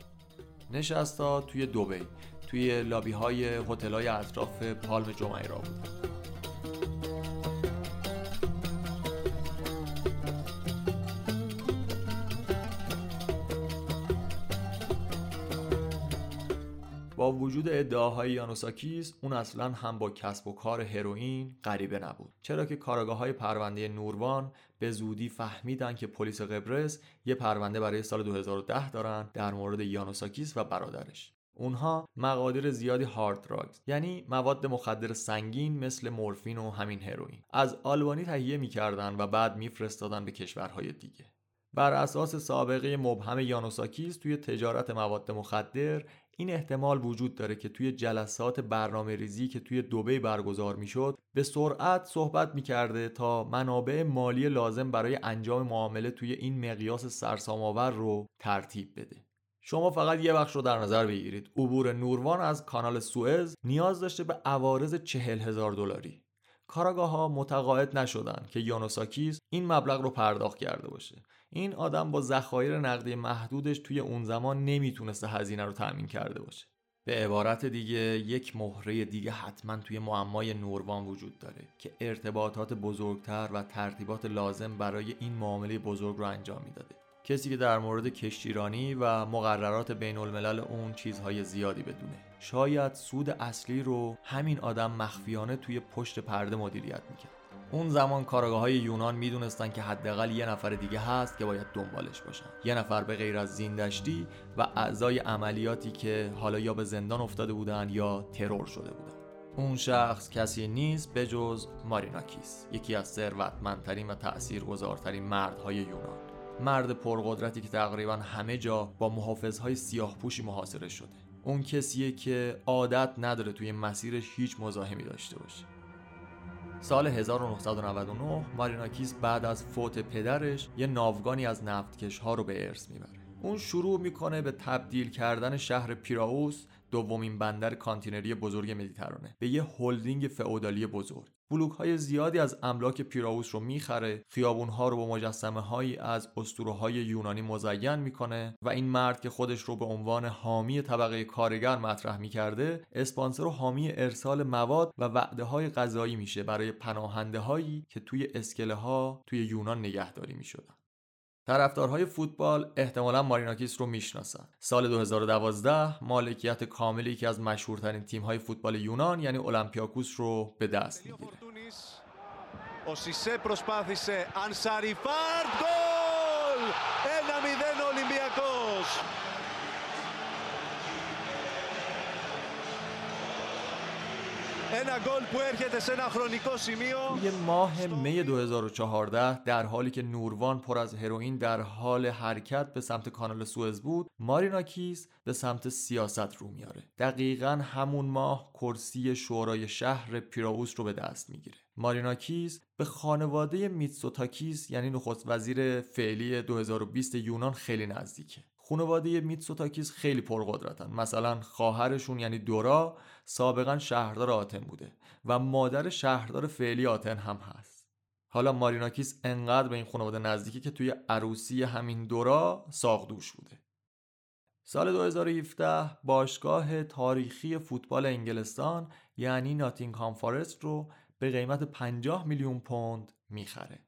نشست ها توی دوبی توی لابی های هتل های اطراف پالم جمعه را بود. با وجود ادعاهای یانوساکیس اون اصلا هم با کسب و کار هروئین غریبه نبود. چرا که کارگاه های پرونده نوروان به زودی فهمیدن که پلیس قبرس یه پرونده برای سال 2010 دارن در مورد یانوساکیس و برادرش. اونها مقادیر زیادی هارد دراگز یعنی مواد مخدر سنگین مثل مورفین و همین هروئین. از آلبانی تهیه می‌کردن و بعد میفرستادن به کشورهای دیگه. بر اساس سابقه مبهم یانوساکیس توی تجارت مواد مخدر این احتمال وجود داره که توی جلسات برنامه ریزی که توی دوبه برگزار می‌شد به سرعت صحبت می‌کرده تا منابع مالی لازم برای انجام معامله توی این مقیاس سرسام‌آور رو ترتیب بده. شما فقط یه بخش رو در نظر بگیرید. عبور نوروان از کانال سوئز نیاز داشته به عوارض چهل هزار دلاری. کاراگاه ها متقاعد نشدن که یانوساکیز این مبلغ رو پرداخت کرده باشه. این آدم با ذخایر نقدی محدودش توی اون زمان نمی‌تونسته هزینه رو تأمین کرده باشه. به عبارت دیگه یک مهره دیگه حتما توی معمای نوروان وجود داره که ارتباطات بزرگتر و ترتیبات لازم برای این معامله بزرگ رو انجام می‌داده. کسی که در مورد کشتیرانی و مقررات بین الملل اون چیزهای زیادی بدونه. شاید سود اصلی رو همین آدم مخفیانه توی پشت پرده مدیریت می‌کرد. اون زمان کارگاه های یونان می‌دونستن که حداقل یه نفر دیگه هست که باید دنبالش باشن. یه نفر به غیر از زیندشتی و اعضای عملیاتی که حالا یا به زندان افتاده بودن یا ترور شده بودن. اون شخص کسی نیست به جز ماریناکیس یکی از ثروتمندترین و تأثیرگذارترین مردهای یونان. مرد پرقدرتی که تقریبا همه جا با محافظهای سیاه پوشی محاصره شده. اون کسیه که عادت نداره توی مسیرش هیچ مزاحمی داشته باشه. سال 1999 ماریناکیس بعد از فوت پدرش یه ناوگانی از نفتکش ها رو به ارث می‌بره. اون شروع می‌کنه به تبدیل کردن شهر پیراوس دومین بندر کانتینری بزرگ مدیترانه به یه هلدینگ فئودالی بزرگ. بلوک های زیادی از املاک پیراوس رو می‌خره. خیابون ها رو با مجسمه هایی از اسطوره های یونانی مزین می‌کنه و این مرد که خودش رو به عنوان حامی طبقه کارگر مطرح می‌کرده اسپانسر و حامی ارسال مواد و وعده های غذایی میشه برای پناهنده هایی که توی اسکله ها توی یونان نگهداری می‌شدن. طرفدارهای فوتبال احتمالا ماریناکیس رو میشناسن. سال 2012 مالکیت کامل یکی از مشهورترین تیم‌های فوتبال یونان یعنی اولمپیاکوس رو به دست میگیره. Ο Σισε προσπάθησε, Ανσαριφάρ, γκολ! 1-0 Ολυμπιακός! یه ماه می 2014 در حالی که Noor One پر از هروئین در حال حرکت به سمت کانال سوئز بود ماریناکیس به سمت سیاست رو میاره. دقیقا همون ماه کرسی شورای شهر پیراوس رو به دست می‌گیره. ماریناکیس به خانواده میتسوتاکیس یعنی نخست وزیر فعلی 2020 یونان خیلی نزدیکه. خانواده میتسوتاکیس خیلی پرقدرتن. مثلا خواهرشون یعنی دورا سابقا شهردار آتن بوده و مادر شهردار فعلی آتن هم هست. حالا ماریناکیس انقدر به این خانواده نزدیکی که توی عروسی همین دورا ساقدوش بوده. سال 2017 باشگاه تاریخی فوتبال انگلستان یعنی ناتینگهام فارست رو به قیمت 50 میلیون پوند می‌خره.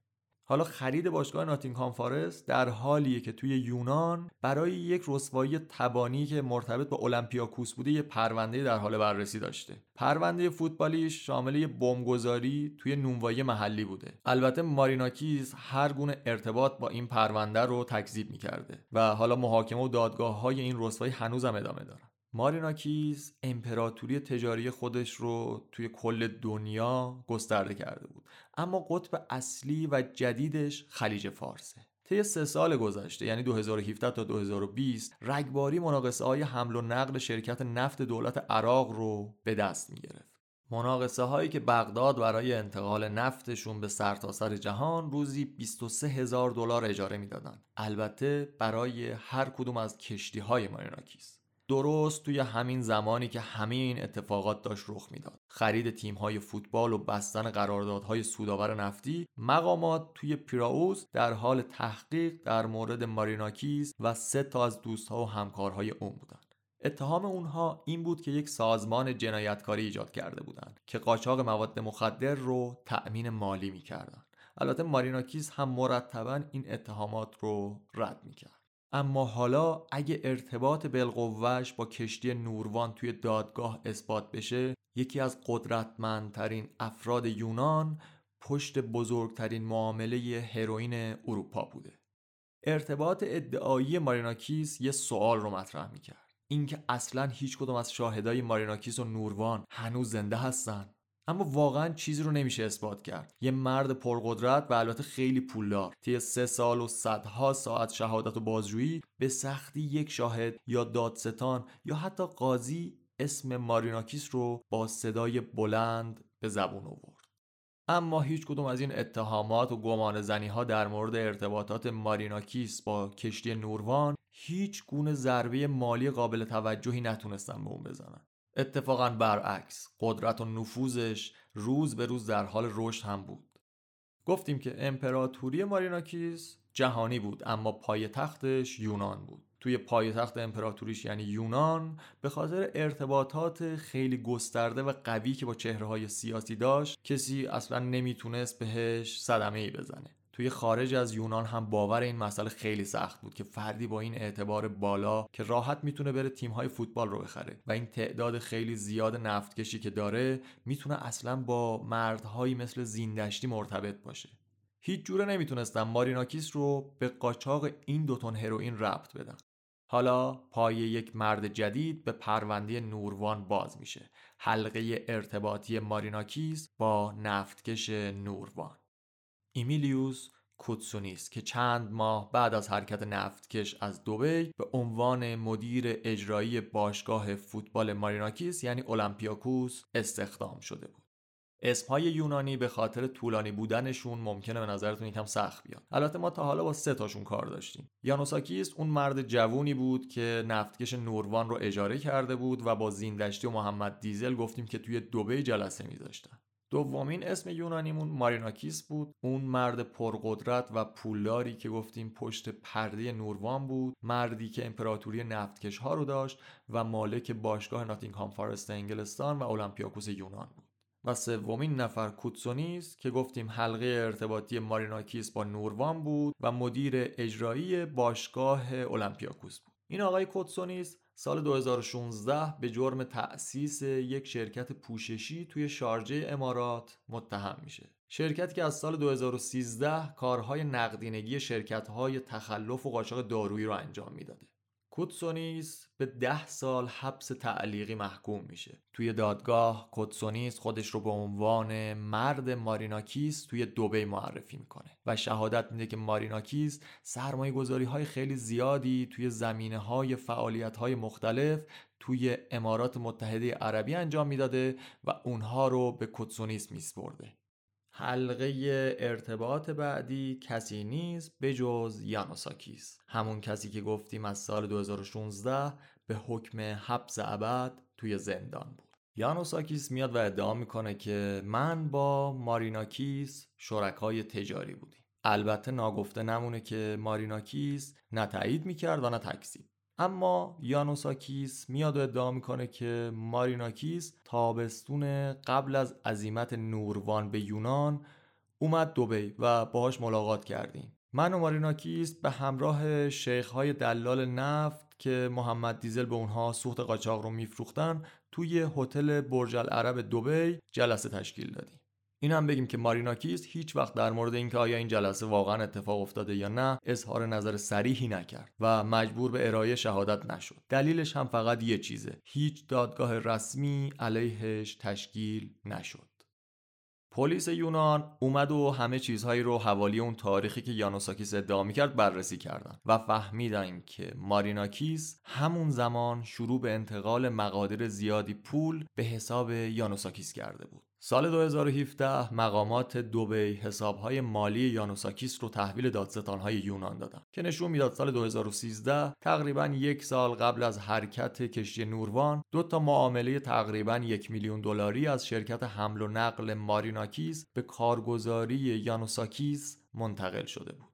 حالا خرید باشگاه ناتینگهام فارست در حالیه که توی یونان برای یک رسوایی تبانی که مرتبط با اولمپیاکوس بوده یه پرونده در حال بررسی داشته. پرونده فوتبالیش شامل یه بمبگذاری توی نونوایی محلی بوده. البته ماریناکیز هر گونه ارتباط با این پرونده رو تکذیب می‌کرده و حالا محاکمه و دادگاه های این رسوایی هنوزم ادامه دارن. ماریناکیز امپراتوری تجاری خودش رو توی کل دنیا گسترده کرده بود. اما قطب اصلی و جدیدش خلیج فارسه طی سه سال گذشته یعنی 2017 تا 2020 رگباری مناقصه های حمل و نقل شرکت نفت دولت عراق رو به دست می گرفت. مناقصه هایی که بغداد برای انتقال نفتشون به سرتاسر سر جهان روزی 23 هزار دلار اجاره می‌دادند. البته برای هر کدوم از کشتی های ماریناکیز درست توی همین زمانی که همه این اتفاقات داشت رخ می‌داد. خرید تیم‌های فوتبال و بستن قراردادهای سودآور نفتی مقامات توی پیراوز در حال تحقیق در مورد ماریناکیز و سه تا از دوستها و همکارهای اون بودند اتهام اونها این بود که یک سازمان جنایتکاری ایجاد کرده بودند که قاچاق مواد مخدر رو تأمین مالی می‌کردند البته ماریناکیز هم مرتبا این اتهامات رو رد می‌کرد. اما حالا اگه ارتباط بالقوهش با کشتی نوروان توی دادگاه اثبات بشه یکی از قدرتمندترین افراد یونان پشت بزرگترین معامله هروئین اروپا بوده. ارتباط ادعایی ماریناکیس یه سوال رو مطرح می‌کرد. اینکه اصلا هیچ کدوم از شاهدای ماریناکیس و نوروان هنوز زنده هستن؟ اما واقعا چیزی رو نمیشه اثبات کرد. یه مرد پرقدرت و البته خیلی پولدار. طی سه سال و صدها ساعت شهادت و بازجویی به سختی یک شاهد یا دادستان یا حتی قاضی اسم ماریناکیس رو با صدای بلند به زبون آورد. اما هیچ کدوم از این اتهامات و گمان زنی ها در مورد ارتباطات ماریناکیس با کشتی نوروان هیچ گونه ضربه مالی قابل توجهی نتونستن به اون بزنن. اتفاقا برعکس قدرت و نفوذش روز به روز در حال رشد هم بود. گفتیم که امپراتوری ماریناکیس جهانی بود اما پای تختش یونان بود. توی پای تخت امپراتوریش یعنی یونان به خاطر ارتباطات خیلی گسترده و قوی که با چهره های سیاسی داشت کسی اصلا نمی‌تونست بهش صدمه ای بزنه. توی خارج از یونان هم باور این مسئله خیلی سخت بود که فردی با این اعتبار بالا که راحت می‌تونه بره تیم‌های فوتبال رو بخره و این تعداد خیلی زیاد نفتکشی که داره می‌تونه اصلا با مردهایی مثل زیندشتی مرتبط باشه. هیچ جوره نمی‌تونستن ماریناکیس رو به قاچاق این دو تن هروئین ربط بدن. حالا پای یک مرد جدید به پرونده نوروان باز میشه. حلقه ارتباطی ماریناکیس با نفتکش نوروان. ایمیلیوس کوتسونیس که چند ماه بعد از حرکت نفتکش از دوبی به عنوان مدیر اجرایی باشگاه فوتبال ماریناکیس یعنی اولمپیاکوس استخدام شده بود. اسمهای یونانی به خاطر طولانی بودنشون ممکنه به نظرتون یکم سخت بیاد. البته ما تا حالا با سه تاشون کار داشتیم. یانوساکیس اون مرد جوونی بود که نفتکش نوروان رو اجاره کرده بود و با زیندشتی و محمد دیزل گفتیم که توی دوبی جلسه میذاشتن. دومین اسم یونانیمون ماریناکیس بود. اون مرد پرقدرت و پولداری که گفتیم پشت پرده نوروان بود. مردی که امپراتوری نفتکش ها رو داشت و مالک باشگاه ناتینگهام فارست انگلستان و اولمپیاکوس یونان بود. و سومین نفر کوتسونیس که گفتیم حلقه ارتباطی ماریناکیس با نوروان بود و مدیر اجرایی باشگاه اولمپیاکوس بود. این آقای کوتسونیس سال 2016 به جرم تأسیس یک شرکت پوششی توی شارجه امارات متهم میشه. شرکتی که از سال 2013 کارهای نقدینگی شرکتهای تخلف و قاچاق دارویی رو انجام می‌داده. کوتسونیس به ده سال حبس تعلیقی محکوم میشه. توی دادگاه کوتسونیس خودش رو به عنوان مرد ماریناکیس توی دوبی معرفی می‌کنه و شهادت میده که ماریناکیس سرمایه گذاری های خیلی زیادی توی زمینه های فعالیت های مختلف توی امارات متحده عربی انجام می‌داده و اونها رو به کوتسونیس میسپرده. حلقه ارتباط بعدی کسی نیست به جز یانوساکیس. همون کسی که گفتیم از سال 2016 به حکم حبس ابد توی زندان بود. یانوساکیس میاد و ادعا می‌کنه که من با ماریناکیس شرکای تجاری بودیم. البته ناگفته نمونه که ماریناکیس نه تایید می‌کرد و نه تکذیب اما یانوساکیس میاد و ادعا می‌کنه که ماریناکیس تابستون قبل از عزیمت نوروان به یونان اومد دوبی و باهاش ملاقات کردیم. من و ماریناکیس به همراه شیخهای دلال نفت که محمد دیزل به اونها سوخت قاچاق رو میفروختن توی هتل برج العرب دوبی جلسه تشکیل دادیم. این هم بگیم که ماریناکیس هیچ وقت در مورد اینکه آیا این جلسه واقعا اتفاق افتاده یا نه اظهار نظر صریحی نکرد و مجبور به ارائه شهادت نشد. دلیلش هم فقط یه چیزه. هیچ دادگاه رسمی علیهش تشکیل نشد. پلیس یونان اومد و همه چیزهایی رو حوالی اون تاریخی که یانوساکیس ادعا می‌کرد بررسی کردن و فهمیدن که ماریناکیس همون زمان شروع به انتقال مقادیر زیادی پول به حساب یانوساکیس کرده بود. سال 2017 مقامات دوبی حسابهای مالی یانوساکیس رو تحویل دادستانهای یونان دادن که نشون می‌داد سال 2013 تقریبا یک سال قبل از حرکت کشتی نوروان دو تا معامله تقریبا یک میلیون دلاری از شرکت حمل و نقل ماریناکیس به کارگزاری یانوساکیس منتقل شده بود.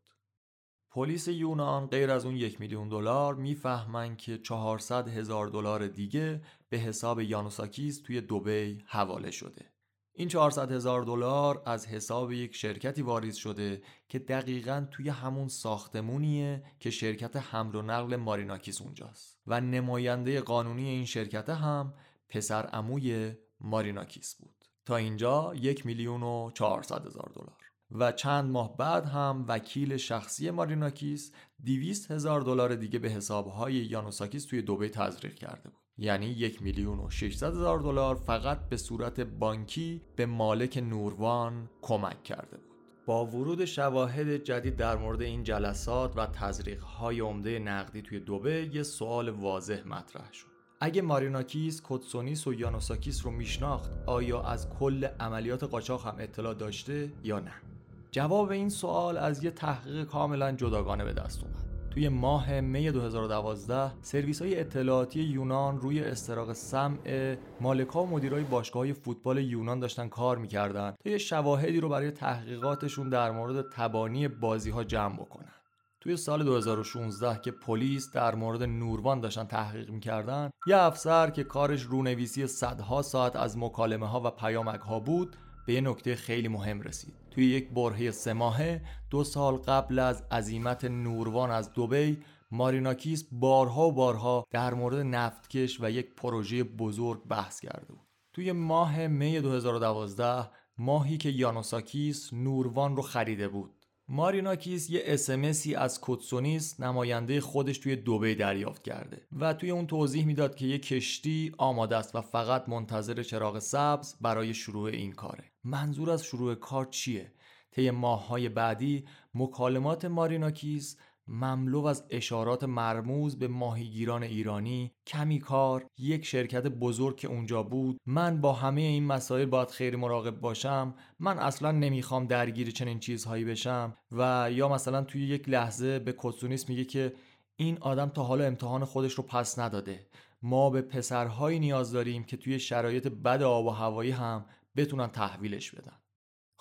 پلیس یونان غیر از اون یک میلیون دلار می‌فهمن که 400 هزار دلار دیگه به حساب یانوساکیس توی دوبی حواله شده. این 400 هزار دلار از حساب یک شرکتی واریز شده که دقیقا توی همون ساختمونیه که شرکت حمل و نقل ماریناکیس اونجاست. و نماینده قانونی این شرکت هم پسر اموی ماریناکیس بود. تا اینجا یک میلیون و 400 هزار دلار. و چند ماه بعد هم وکیل شخصی ماریناکیس 200 هزار دلار دیگه به حسابهای یانوساکیس توی دوبه تزریق کرده بود. یعنی یک میلیون و 600 هزار دلار فقط به صورت بانکی به مالک نوروان کمک کرده بود. با ورود شواهد جدید در مورد این جلسات و تزریق های عمده نقدی توی دوبه یه سوال واضح مطرح شد. اگه ماریناکیس، کوتسونیس و یانوساکیس رو میشناخت آیا از کل عملیات قاچاق هم اطلاع داشته یا نه؟ جواب این سوال از یه تحقیق کاملا جداگانه به دست اومد. توی ماه می 2012 سرویس های اطلاعاتی یونان روی استراق سمع مالکا و مدیرای باشگاه فوتبال یونان داشتن کار می‌کردن تا یه شواهدی رو برای تحقیقاتشون در مورد تبانی بازی ها جمع بکنن. توی سال 2016 که پلیس در مورد نوروان داشتن تحقیق می‌کردن یه افسر که کارش رونویسی صدها ساعت از مکالمه ها و پیامک ها بود به یه نکته خیلی مهم رسید. توی یک برهه سه ماهه دو سال قبل از عزیمت نوروان از دوبی ماریناکیس بارها و بارها در مورد نفتکش و یک پروژه بزرگ بحث کرده بود. توی ماه می 2012 ماهی که یانوساکیس نوروان رو خریده بود. ماریناکیس یه اسمسی از کوتسونیس نماینده خودش توی دوبه دریافت کرده و توی اون توضیح می‌داد که یه کشتی آماده است و فقط منتظر چراغ سبز برای شروع این کاره. منظور از شروع کار چیه؟ طی ماههای بعدی مکالمات ماریناکیس مملو از اشارات مرموز به ماهیگیران ایرانی کمی کار یک شرکت بزرگ که اونجا بود. من با همه این مسائل باید خیلی مراقب باشم. من اصلا نمی‌خوام درگیر چنین چیزهایی بشم. و یا مثلا توی یک لحظه به کتسونیس میگه که این آدم تا حالا امتحان خودش رو پس نداده. ما به پسرهایی نیاز داریم که توی شرایط بد آب و هوایی هم بتونن تحویلش بدن.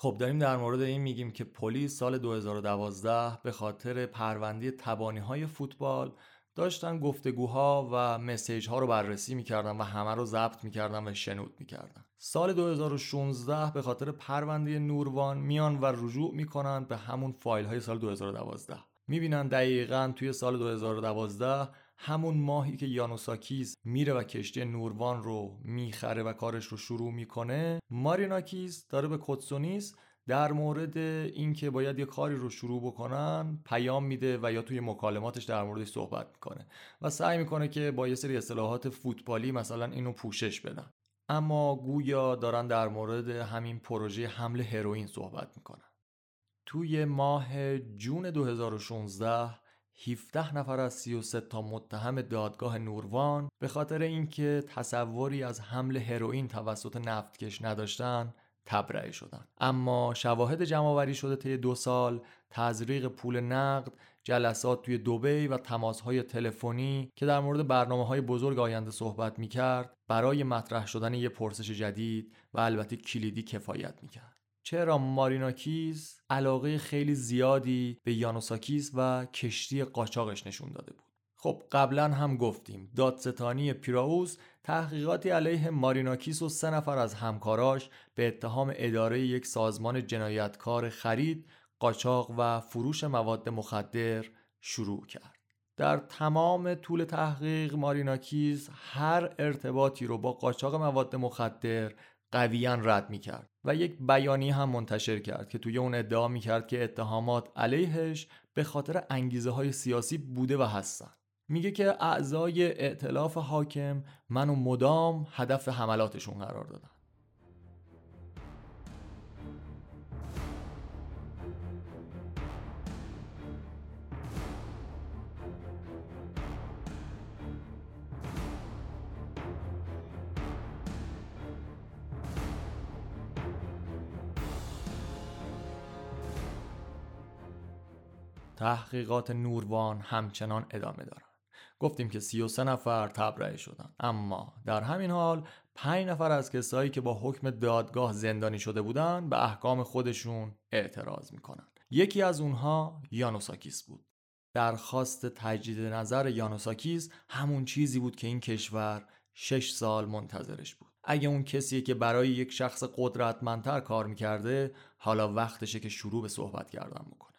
خب داریم در مورد این میگیم که پلیس سال 2012 به خاطر پرونده تبانی های فوتبال داشتن گفتگوها و مسیج ها رو بررسی می‌کردن و همه رو ضبط می‌کردن و شنود می‌کردن. سال 2016 به خاطر پرونده نوروان میان و رجوع می‌کنن به همون فایل های سال 2012 می‌بینن دقیقا توی سال 2012 همون ماهی که یانوساکیس میره و کشتی نوروان رو می‌خره و کارش رو شروع می‌کنه ماریناکیس داره به کوتسونیس در مورد اینکه باید یه کاری رو شروع بکنن پیام میده و یا توی مکالماتش در موردش صحبت می‌کنه و سعی می‌کنه که با یه سری اصطلاحات فوتبالی مثلا اینو پوشش بدن. اما گویا دارن در مورد همین پروژه حمل هروئین صحبت می‌کنن. توی ماه جون 2016 17 نفر از 33 تا متهم دادگاه نوروان به خاطر اینکه تصوری از حمل هروئین توسط نفتکش نداشتن تبرئه شدن اما شواهد جمعآوری شده طی دو سال تزریق پول نقد جلسات توی دوبی و تماسهای تلفنی که در مورد برنامه های بزرگ آینده صحبت می کرد برای مطرح شدن یه پرسش جدید و البته کلیدی کفایت می. چرا ماریناکیز علاقه خیلی زیادی به یانوساکیز و کشتی قاچاقش نشون داده بود؟ خب قبلا هم گفتیم دادستانی پیراوس تحقیقاتی علیه ماریناکیس و سه نفر از همکاراش به اتهام اداره یک سازمان جنایتکار خرید قاچاق و فروش مواد مخدر شروع کرد. در تمام طول تحقیق ماریناکیز هر ارتباطی رو با قاچاق مواد مخدر قویا رد می کرد و یک بیانی هم منتشر کرد که توی اون ادعا می کرد که اتهامات علیهش به خاطر انگیزه های سیاسی بوده و هستن. میگه که اعضای ائتلاف حاکم منو مدام هدف حملاتشون قرار دادن. تحقیقات نوروان همچنان ادامه دارن گفتیم که 33 نفر تبرئه شدن اما در همین حال 5 نفر از کسایی که با حکم دادگاه زندانی شده بودن به احکام خودشون اعتراض می‌کنن یکی از اونها یانوساکیس بود. درخواست تجدید نظر یانوساکیس همون چیزی بود که این کشور 6 سال منتظرش بود. اگه اون کسیه که برای یک شخص قدرتمندتر کار می‌کرده حالا وقتشه که شروع به صحبت کردن بکنه.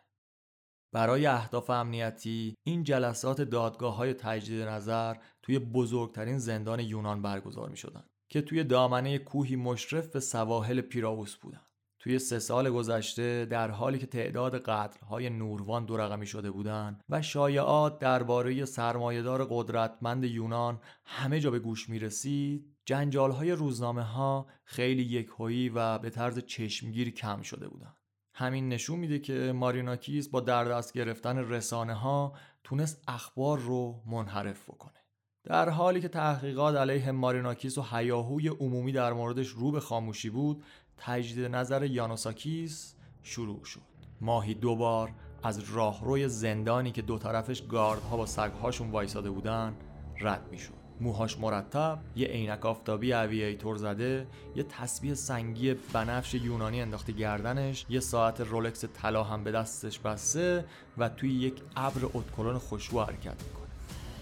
برای اهداف امنیتی این جلسات دادگاه های تجدید نظر توی بزرگترین زندان یونان برگزار می شدن که توی دامنه کوهی مشرف به سواحل پیراوس بودن توی سه سال گذشته در حالی که تعداد های نوروان دو رقمی شده بودند و شایعات درباره سرمایهدار قدرتمند یونان همه جا به گوش می رسید جنجال های روزنامه ها خیلی یکهایی و به طرز چشمگیر کم شده بودند. همین نشون میده که ماریناکیز با در دست گرفتن رسانه ها تونست اخبار رو منحرف بکنه. در حالی که تحقیقات علیه ماریناکیس و هیاهوی عمومی در موردش رو به خاموشی بود تجدید نظر یانوساکیس شروع شد. ماهی دوبار از راهروی زندانی که دو طرفش گاردها با سگهاشون وایساده بودن رد می‌شد. موهاش مرتب یه عینک آفتابی اوییتور زده یه تسبیح سنگی بنفش یونانی انداخته گردنش یه ساعت رولکس طلا هم به دستش بسته و توی یک ابر اتکلون خوشبو حرکت می‌کنه.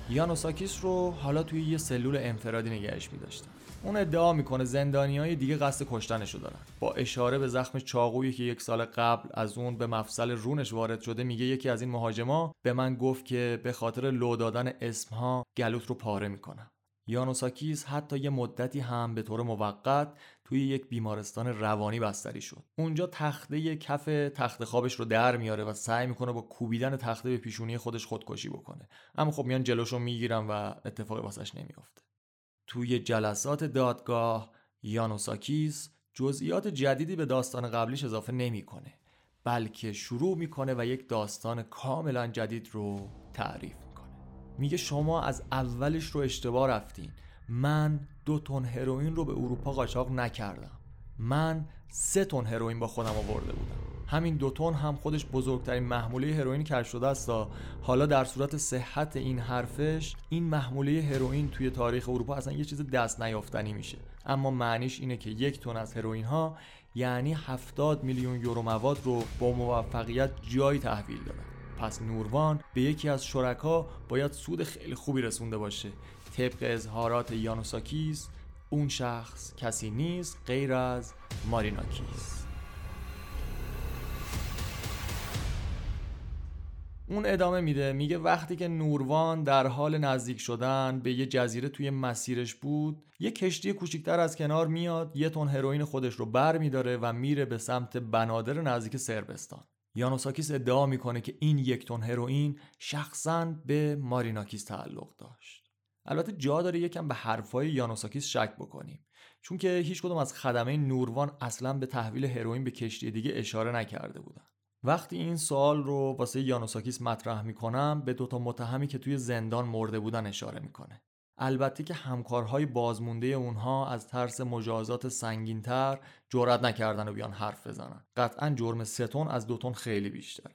یانوساکیس رو حالا توی یه سلول انفرادی نگهش میداشتن. اون ادعا می‌کنه زندانی های دیگه قصد کشتنشو دارن. با اشاره به زخم چاقویی که یک سال قبل از اون به مفصل رونش وارد شده میگه یکی از این مهاجما به من گفت که به خاطر لو دادن اسمها گلوت رو پاره می‌کنم. یانوساکیس حتی یه مدتی هم به طور موقت توی یک بیمارستان روانی بستری شد. اونجا تخته کف تخت خوابش رو در میاره و سعی می‌کنه با کوبیدن تخته به پیشونی خودش خودکشی بکنه. اما خب میان جلوشو می‌گیرن و اتفاقی واسش نمیافته. توی جلسات دادگاه یانوساکیس جزئیات جدیدی به داستان قبلیش اضافه نمی‌کنه بلکه شروع می‌کنه و یک داستان کاملا جدید رو تعریف می‌کنه. میگه شما از اولش رو اشتباه رفتین. من دو تن هروئین رو به اروپا قاچاق نکردم. من سه تن هروئین با خودم آورده بودم. همین دو تن هم خودش بزرگترین محموله هروئین کشف شده است حالا در صورت صحت این حرفش این محموله هروئین توی تاریخ اروپا اصلا یه چیز دست نیافتنی میشه. اما معنیش اینه که یک تن از هروئین ها یعنی 70 میلیون یورو مواد رو با موفقیت جایی تحویل دادن. پس نوروان به یکی از شرکا باید سود خیلی خوبی رسونده باشه. طبق اظهارات یانوساکیس اون شخص کسی نیست غیر از ماریناکیس. اون ادامه میده. میگه وقتی که نوروان در حال نزدیک شدن به یه جزیره توی مسیرش بود یه کشتی کوچیکتر از کنار میاد یه تن هروئین خودش رو بر میداره و میره به سمت بنادر نزدیک سربستان یانوساکیس ادعا می‌کنه که این یک تن هروئین شخصا به ماریناکیس تعلق داشت. البته جا داره یکم به حرفای یانوساکیس شک بکنیم. چون که هیچ کدوم از خدمه نوروان اصلا به تحویل هروئین به کشتی دیگه اشاره نکرده بودن. وقتی این سوال رو واسه یانوساکیس مطرح می‌کنم به دوتا متهمی که توی زندان مرده بودن اشاره می‌کنه. البته که همکارهای بازمونده اونها از ترس مجازات سنگینتر جرأت نکردن و بیان حرف بزنن. قطعا جرم ستون از دوتون خیلی بیشتر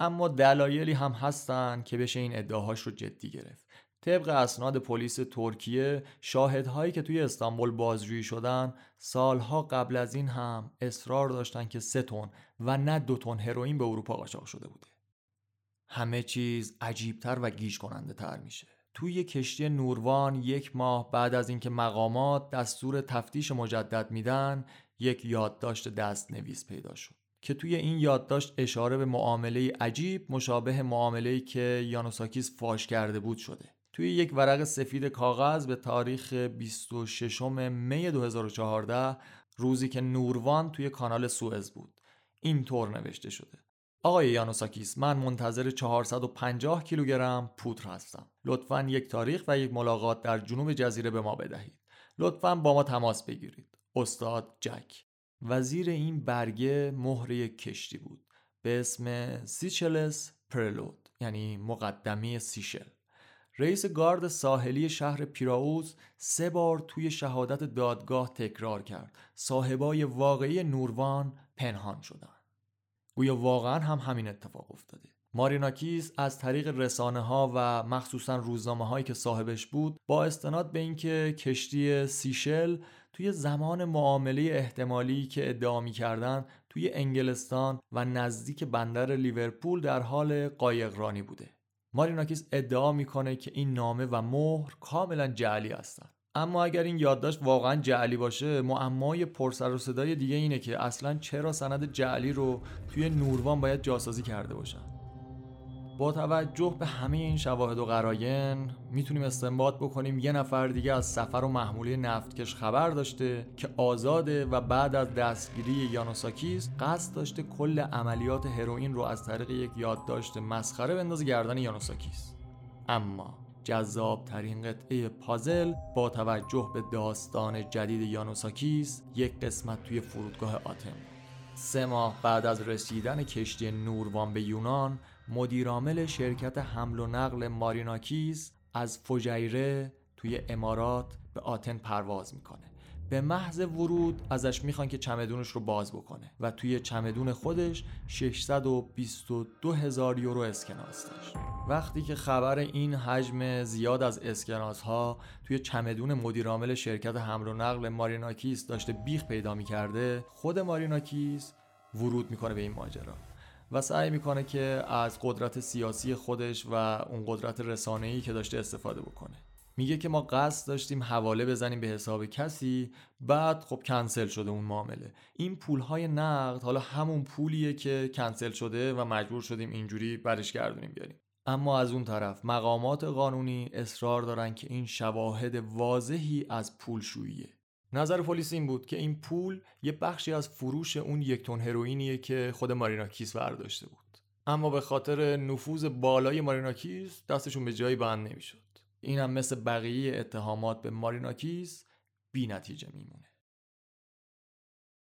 اما دلایلی هم هستن که بشه این ادعاهاش رو جدی گرفت. طبق اسناد پلیس ترکیه شاهدهایی که توی استانبول بازجویی شدن سالها قبل از این هم اصرار داشتن که سه تن و نه دو تن هروئین به اروپا قاچاق شده بوده. همه چیز عجیبتر و گیج کننده تر میشه. توی کشتی نوروان یک ماه بعد از اینکه مقامات دستور تفتیش مجدد میدن یک یادداشت دست نویس پیدا شد که توی این یادداشت اشاره به معامله عجیب مشابه معامله که یانوساکیس فاش کرده بود شده. توی یک ورق سفید کاغذ به تاریخ 26 می 2014 روزی که نوروان توی کانال سوئز بود. این طور نوشته شده. آقای یانوساکیس من منتظر 450 کیلوگرم پودر هستم. لطفا یک تاریخ و یک ملاقات در جنوب جزیره به ما بدهید. لطفا با ما تماس بگیرید. استاد جک. وزیر این برگه مهر یک کشتی بود. به اسم سیچلس پرلود یعنی مقدمه سیشل. رئیس گارد ساحلی شهر پیراوز سه بار توی شهادت دادگاه تکرار کرد. صاحبای واقعی نوروان پنهان شدن گویا واقعا هم همین اتفاق افتاده. ماریناکیس از طریق رسانه ها و مخصوصا روزنامه هایی که صاحبش بود با استناد به اینکه کشتی سیشل توی زمان معامله احتمالی که ادعا می کردن توی انگلستان و نزدیک بندر لیورپول در حال قایقرانی بوده. ماریناکیس ادعا می‌کنه که این نامه و مهر کاملا جعلی هستن. اما اگر این یادداشت واقعا جعلی باشه معمای پرسر و صدای دیگه اینه که اصلا چرا سند جعلی رو توی نوروان باید جاسازی کرده باشن. با توجه به همه این شواهد و قراین می‌تونیم استنباط بکنیم یه نفر دیگه از سفر و محموله نفتکش خبر داشته که آزاده و بعد از دستگیری یانوساکیس قصد داشته کل عملیات هروئین رو از طریق یک یادداشت مسخره بندازه گردن یانوساکیس اما جذاب ترین قطعه پازل با توجه به داستان جدید یانوساکیس یک قسمت توی فرودگاه آتن. سه ماه بعد از رسیدن کشتی نوروان به یونان مدیرعامل شرکت حمل و نقل ماریناکیز از فجیره توی امارات به آتن پرواز می‌کنه. به محض ورود ازش می‌خوان که چمدونش رو باز بکنه و توی چمدون خودش 622 هزار یورو اسکناس داشت. وقتی که خبر این حجم زیاد از اسکناس ها توی چمدون مدیرعامل شرکت حمل و نقل ماریناکیس داشته بیخ پیدا می‌کرده خود ماریناکیس ورود می‌کنه به این ماجرا. و سعی می‌کنه که از قدرت سیاسی خودش و اون قدرت رسانه‌ای که داشته استفاده بکنه. میگه که ما قصد داشتیم حواله بزنیم به حساب کسی بعد خب کنسل شده اون معامله. این پولهای نقد حالا همون پولیه که کنسل شده و مجبور شدیم اینجوری برش گردونیم بیاریم. اما از اون طرف مقامات قانونی اصرار دارن که این شواهد واضحی از پول شوییه نظر پلیس این بود که این پول یه بخشی از فروش اون یک تن هروئینیه که خود ماریناکیس برداشته بود. اما به خاطر نفوذ بالای ماریناکیس دستشون به جایی بند نمی‌شد. این هم مثل بقیه اتهامات به ماریناکیس بی نتیجه میمونه.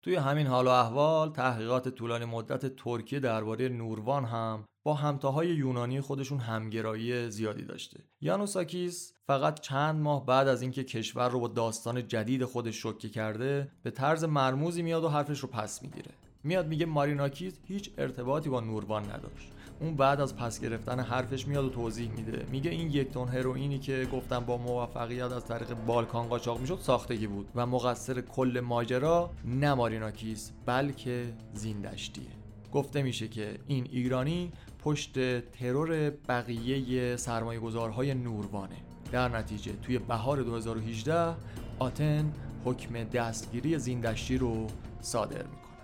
توی همین حال و احوال تحقیقات طولانی مدت ترکیه درباره نوروان هم با همتاهای یونانی خودشون همگرایی زیادی داشته. یانوساکیس فقط چند ماه بعد از اینکه کشور رو با داستان جدید خودش شوکه کرده به طرز مرموزی میاد و حرفش رو پس می‌گیره. میاد میگه ماریناکیس هیچ ارتباطی با نوروان نداشت. اون بعد از پس گرفتن حرفش میاد و توضیح میده. میگه این یک تن هروئینی که گفتم با موفقیت از طریق بالکان قاچاق می‌شد ساختگی بود و مقصر کل ماجرا نه ماریناکیس بلکه زیندشتیه. گفته میشه که این ایرانی پشت ترور بقیه سرمایه گذارهای نوروانه. در نتیجه توی بهار 2018 آتن حکم دستگیری زیندشتی رو صادر می‌کنه.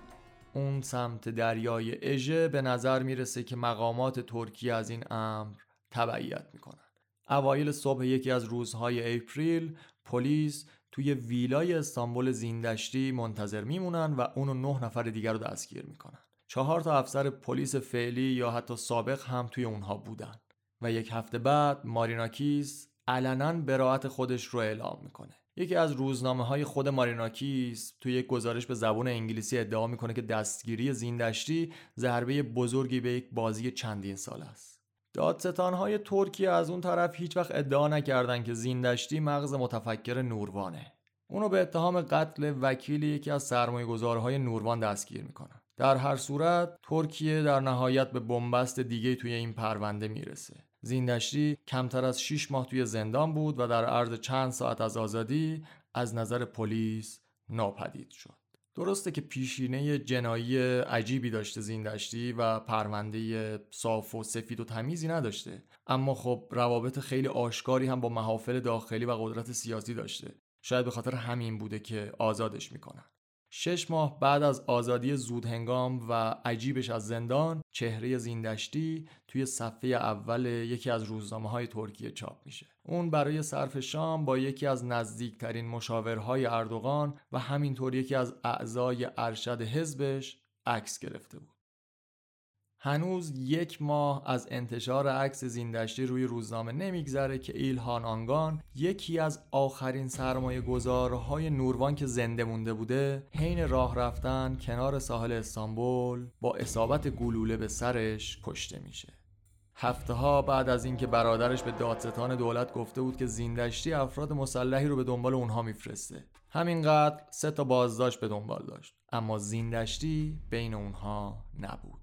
اون سمت دریای اژه به نظر می‌رسه که مقامات ترکیه از این امر تبعیت می‌کنن. اوایل صبح یکی از روزهای اپریل پلیس توی ویلای استانبول زیندشتی منتظر میمونن و اونو نه نفر دیگر رو دستگیر می‌کنن. چهار تا افسر پلیس فعلی یا حتی سابق هم توی اونها بودن و یک هفته بعد ماریناکیس علنا براعت خودش رو اعلام می‌کنه. یکی از روزنامه های خود ماریناکیس توی یک گزارش به زبان انگلیسی ادعا می‌کنه که دستگیری زیندشتی ضربه بزرگی به یک بازی چندین سال است. دادستان های ترکیه از اون طرف هیچ وقت ادعا نکردن که زیندشتی مغز متفکر نوروانه. اونو به اتهام قتل وکیل یکی از سرمایه گذارهای نوروان دستگیر می‌کنن در هر صورت ترکیه در نهایت به بنبست دیگه توی این پرونده می‌رسه. زیندشتی کمتر از 6 ماه توی زندان بود و در عرض چند ساعت از آزادی از نظر پلیس ناپدید شد. درسته که پیشینه جنایی عجیبی داشته زیندشتی و پرونده صاف و سفید و تمیزی نداشته اما خب روابط خیلی آشکاری هم با محافل داخلی و قدرت سیاسی داشته. شاید به خاطر همین بوده که آزادش می‌کنن. شش ماه بعد از آزادی زودهنگام و عجیبش از زندان چهره زیندشتی توی صفحه اول یکی از روزنامه های ترکیه چاپ میشه. اون برای صرف شام با یکی از نزدیکترین مشاورهای اردوغان و همینطور یکی از اعضای ارشد حزبش عکس گرفته بود. هنوز یک ماه از انتشار عکس زیندشتی روی روزنامه نمیگذره که ایلهان آنگان یکی از آخرین سرمایه گذارهای نوروان که زنده مونده بوده حین راه رفتن کنار ساحل استانبول با اصابت گلوله به سرش کشته میشه. هفته ها بعد از اینکه برادرش به دادستان دولت گفته بود که زیندشتی افراد مسلحی رو به دنبال اونها میفرسته. همینقدر سه تا بازداشت به دنبال داشت. اما زیندشتی بین اونها نبود.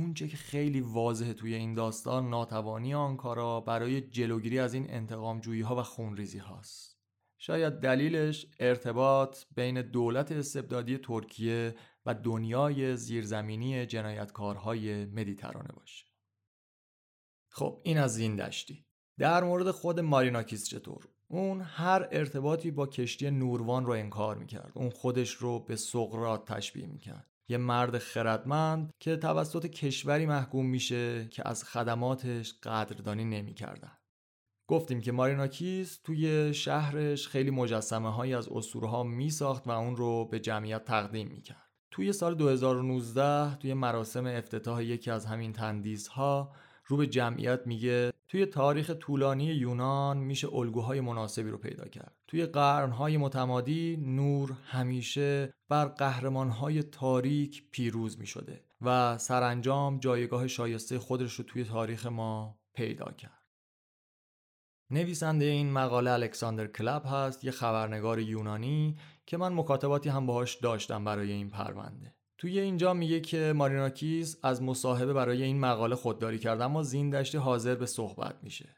اونچه که خیلی واضحه توی این داستان ناتوانی آنکارا برای جلوگیری از این انتقام ها و خونریزی هاست. شاید دلیلش ارتباط بین دولت استبدادی ترکیه و دنیای زیرزمینی جنایتکارهای مدیترانه باشه. خب این از این دشتی. در مورد خود ماریناکیس چطور؟ اون هر ارتباطی با کشتی نوروان رو انکار می‌کرد. اون خودش رو به سقرات تشبیه می‌کرد. یه مرد خردمند که توسط کشوری محکوم میشه که از خدماتش قدردانی نمی‌کردن. گفتیم که ماریناکیس توی شهرش خیلی مجسمه هایی از اسطوره ها می ساخت و اون رو به جمعیت تقدیم می کرد. توی سال 2019 توی مراسم افتتاح یکی از همین تندیس ها رو به جمعیت میگه توی تاریخ طولانی یونان میشه الگوهای مناسبی رو پیدا کرد. توی قرنهای متمادی نور همیشه بر قهرمانهای تاریک پیروز می‌شده و سرانجام جایگاه شایسته خودش رو توی تاریخ ما پیدا کرد. نویسنده این مقاله الکساندر کلب هست یه خبرنگار یونانی که من مکاتباتی هم باهاش داشتم برای این پرونده. توی اینجا میگه که ماریناکیس از مصاحبه برای این مقاله خودداری کرد اما زیندشتی حاضر به صحبت میشه.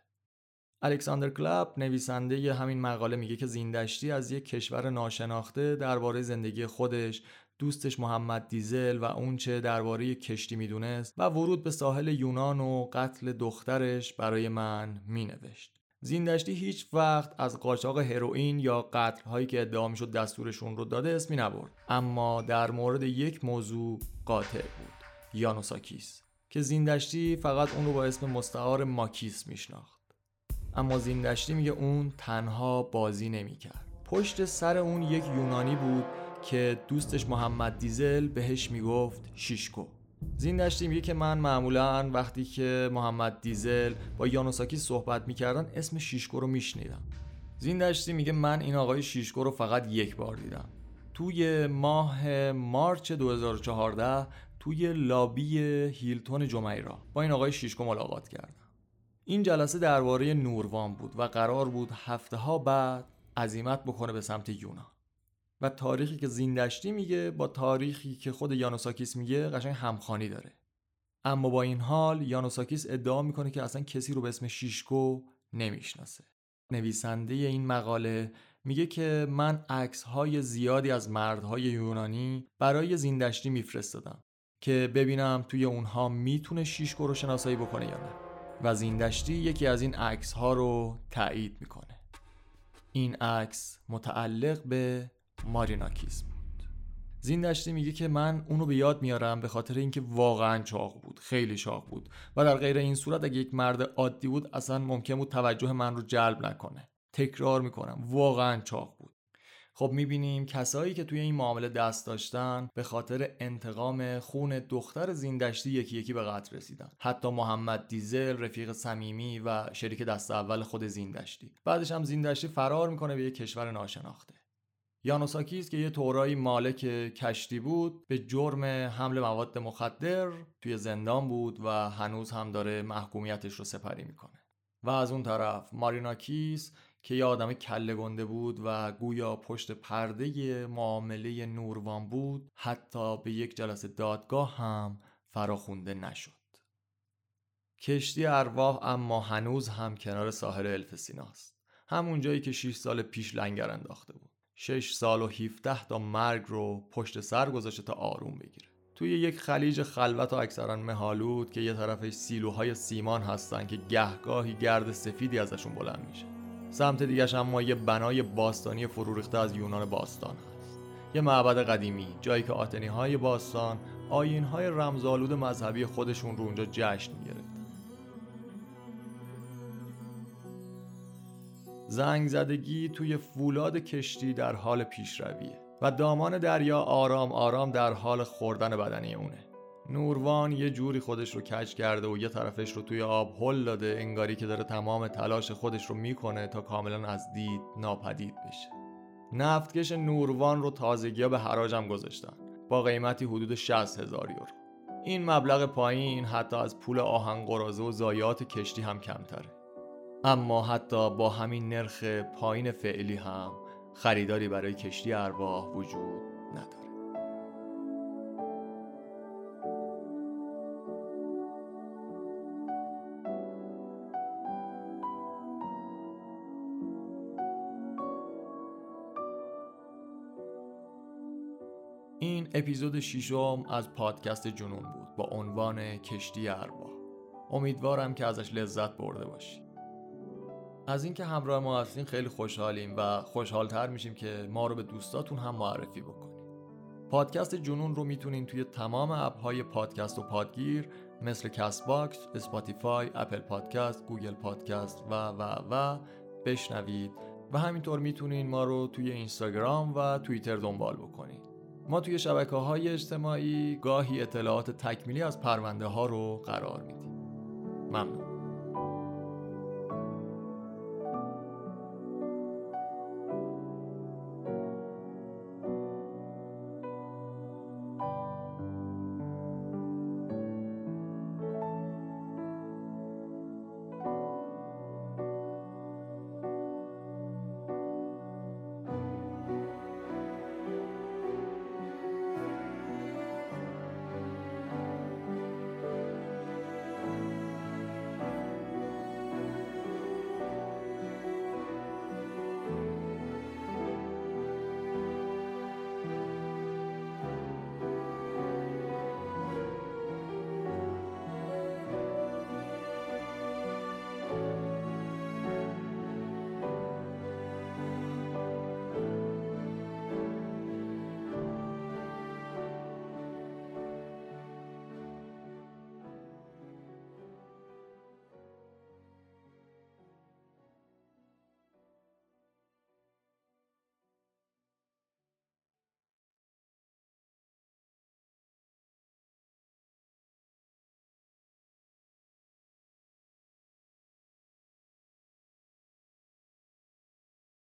الکساندر کلاب نویسنده همین مقاله میگه که زیندشتی از یک کشور ناشناخته درباره زندگی خودش دوستش محمد دیزل و اونچه درباره کشتی می‌دونست و ورود به ساحل یونان و قتل دخترش برای من مینوشت. زیندشتی هیچ وقت از قاچاق هروئین یا قتل هایی که ادعا می‌شد دستورشون رو داده اسمی نبرد. اما در مورد یک موضوع قاطع بود. یانوساکیس که زیندشتی فقط اون رو با اسم مستعار ماکیس میشناخت. اما زیندشتی میگه اون تنها بازی نمی‌کرد. پشت سر اون یک یونانی بود که دوستش محمد دیزل بهش می‌گفت شیشکو. زیندشتی میگه که من معمولا وقتی که محمد دیزل با یانوساکی صحبت می‌کردن اسم شیشکو رو میشنیدم. زیندشتی میگه من این آقای شیشکو رو فقط یک بار دیدم. توی ماه مارچ 2014 توی لابی هیلتون جمیرا با این آقای شیشکو ملاقات کردم. این جلسه درباره نوروان بود و قرار بود هفته ها بعد عزیمت بکنه به سمت یونان و تاریخی که زیندشتی میگه با تاریخی که خود یانوساکیس میگه قشنگ همخانی داره. اما با این حال یانوساکیس ادعا می‌کنه که اصلا کسی رو به اسم شیشکو نمی‌شناسه. نویسنده این مقاله میگه که من عکس های زیادی از مردهای یونانی برای زیندشتی میفرستادم که ببینم توی اونها می‌تونه شیشکو رو شناسایی بکنه یا نه. و زیندشتی یکی از این عکس ها رو تایید می‌کنه. این عکس متعلق به ماریناکیز بود. زیندشتی میگه که من اونو به یاد میارم به خاطر اینکه واقعا چاق بود خیلی چاق بود. و در غیر این صورت اگه یک مرد عادی بود اصلا ممکن بود توجه من رو جلب نکنه. تکرار می‌کنم واقعا چاق بود. خب می‌بینیم کسایی که توی این معامله دست داشتن به خاطر انتقام خون دختر زیندشتی یکی یکی به قتل رسیدن. حتی محمد دیزل رفیق صمیمی و شریک دست اول خود زیندشتی. بعدش هم زیندشتی فرار می‌کنه به یک کشور ناشناخته. یانوساکیز که یه تورایی مالک کشتی بود به جرم حمل مواد مخدر توی زندان بود و هنوز هم داره محکومیتش رو سپری می‌کنه. و از اون طرف ماریناکیس که یه آدم کله گنده بود و گویا پشت پرده معامله نوروان بود حتی به یک جلسه دادگاه هم فراخونده نشد. کشتی ارواح اما هنوز هم کنار ساحل الفسیناست. همون جایی که 6 سال پیش لنگر انداخته بود. 6 سال و 17 تا مرگ رو پشت سر گذاشته تا آروم بگیره. توی یک خلیج خلوت و اکثرا مهالود که یه طرفش سیلوهای سیمان هستن که گهگاهی گرد سفیدی ازشون بلند میشه. سمت دیگرش اما یه بنای باستانی فروریخته از یونان باستان هست. یه معبد قدیمی جایی که آتنی های باستان آین های رمزالود مذهبی خودشون رو اونجا جشن می‌گرفتن. زنگ زدگی توی فولاد کشتی در حال پیشرویه و دامان دریا آرام آرام در حال خوردن بدنی اونه. نوروان یه جوری خودش رو کج کرده و یه طرفش رو توی آب هل داده انگاری که داره تمام تلاش خودش رو می‌کنه تا کاملا از دید ناپدید بشه. نفتکش نوروان رو تازگی به حراجم گذاشتن. با قیمتی حدود 60 هزار یورو. این مبلغ پایین حتی از پول آهن و زایات کشتی هم کمتره. اما حتی با همین نرخ پایین فعلی هم خریداری برای کشتی ارواح وجود نداره. این اپیزود ششم از پادکست جنون بود با عنوان کشتی ارواح. امیدوارم که ازش لذت برده باشی. از اینکه همراه ما هستین خیلی خوشحالیم و خوشحالتر میشیم که ما رو به دوستاتون هم معرفی بکنیم پادکست جنون رو می‌تونین توی تمام اپهای پادکست و پادگیر مثل CastBox، Spotify، Apple Podcast، Google Podcast و و و بشنوید. و همینطور می‌تونین ما رو توی اینستاگرام و توییتر دنبال بکنید ما توی شبکه های اجتماعی گاهی اطلاعات تکمیلی از پرونده ها رو قرار میدیم. ممنون.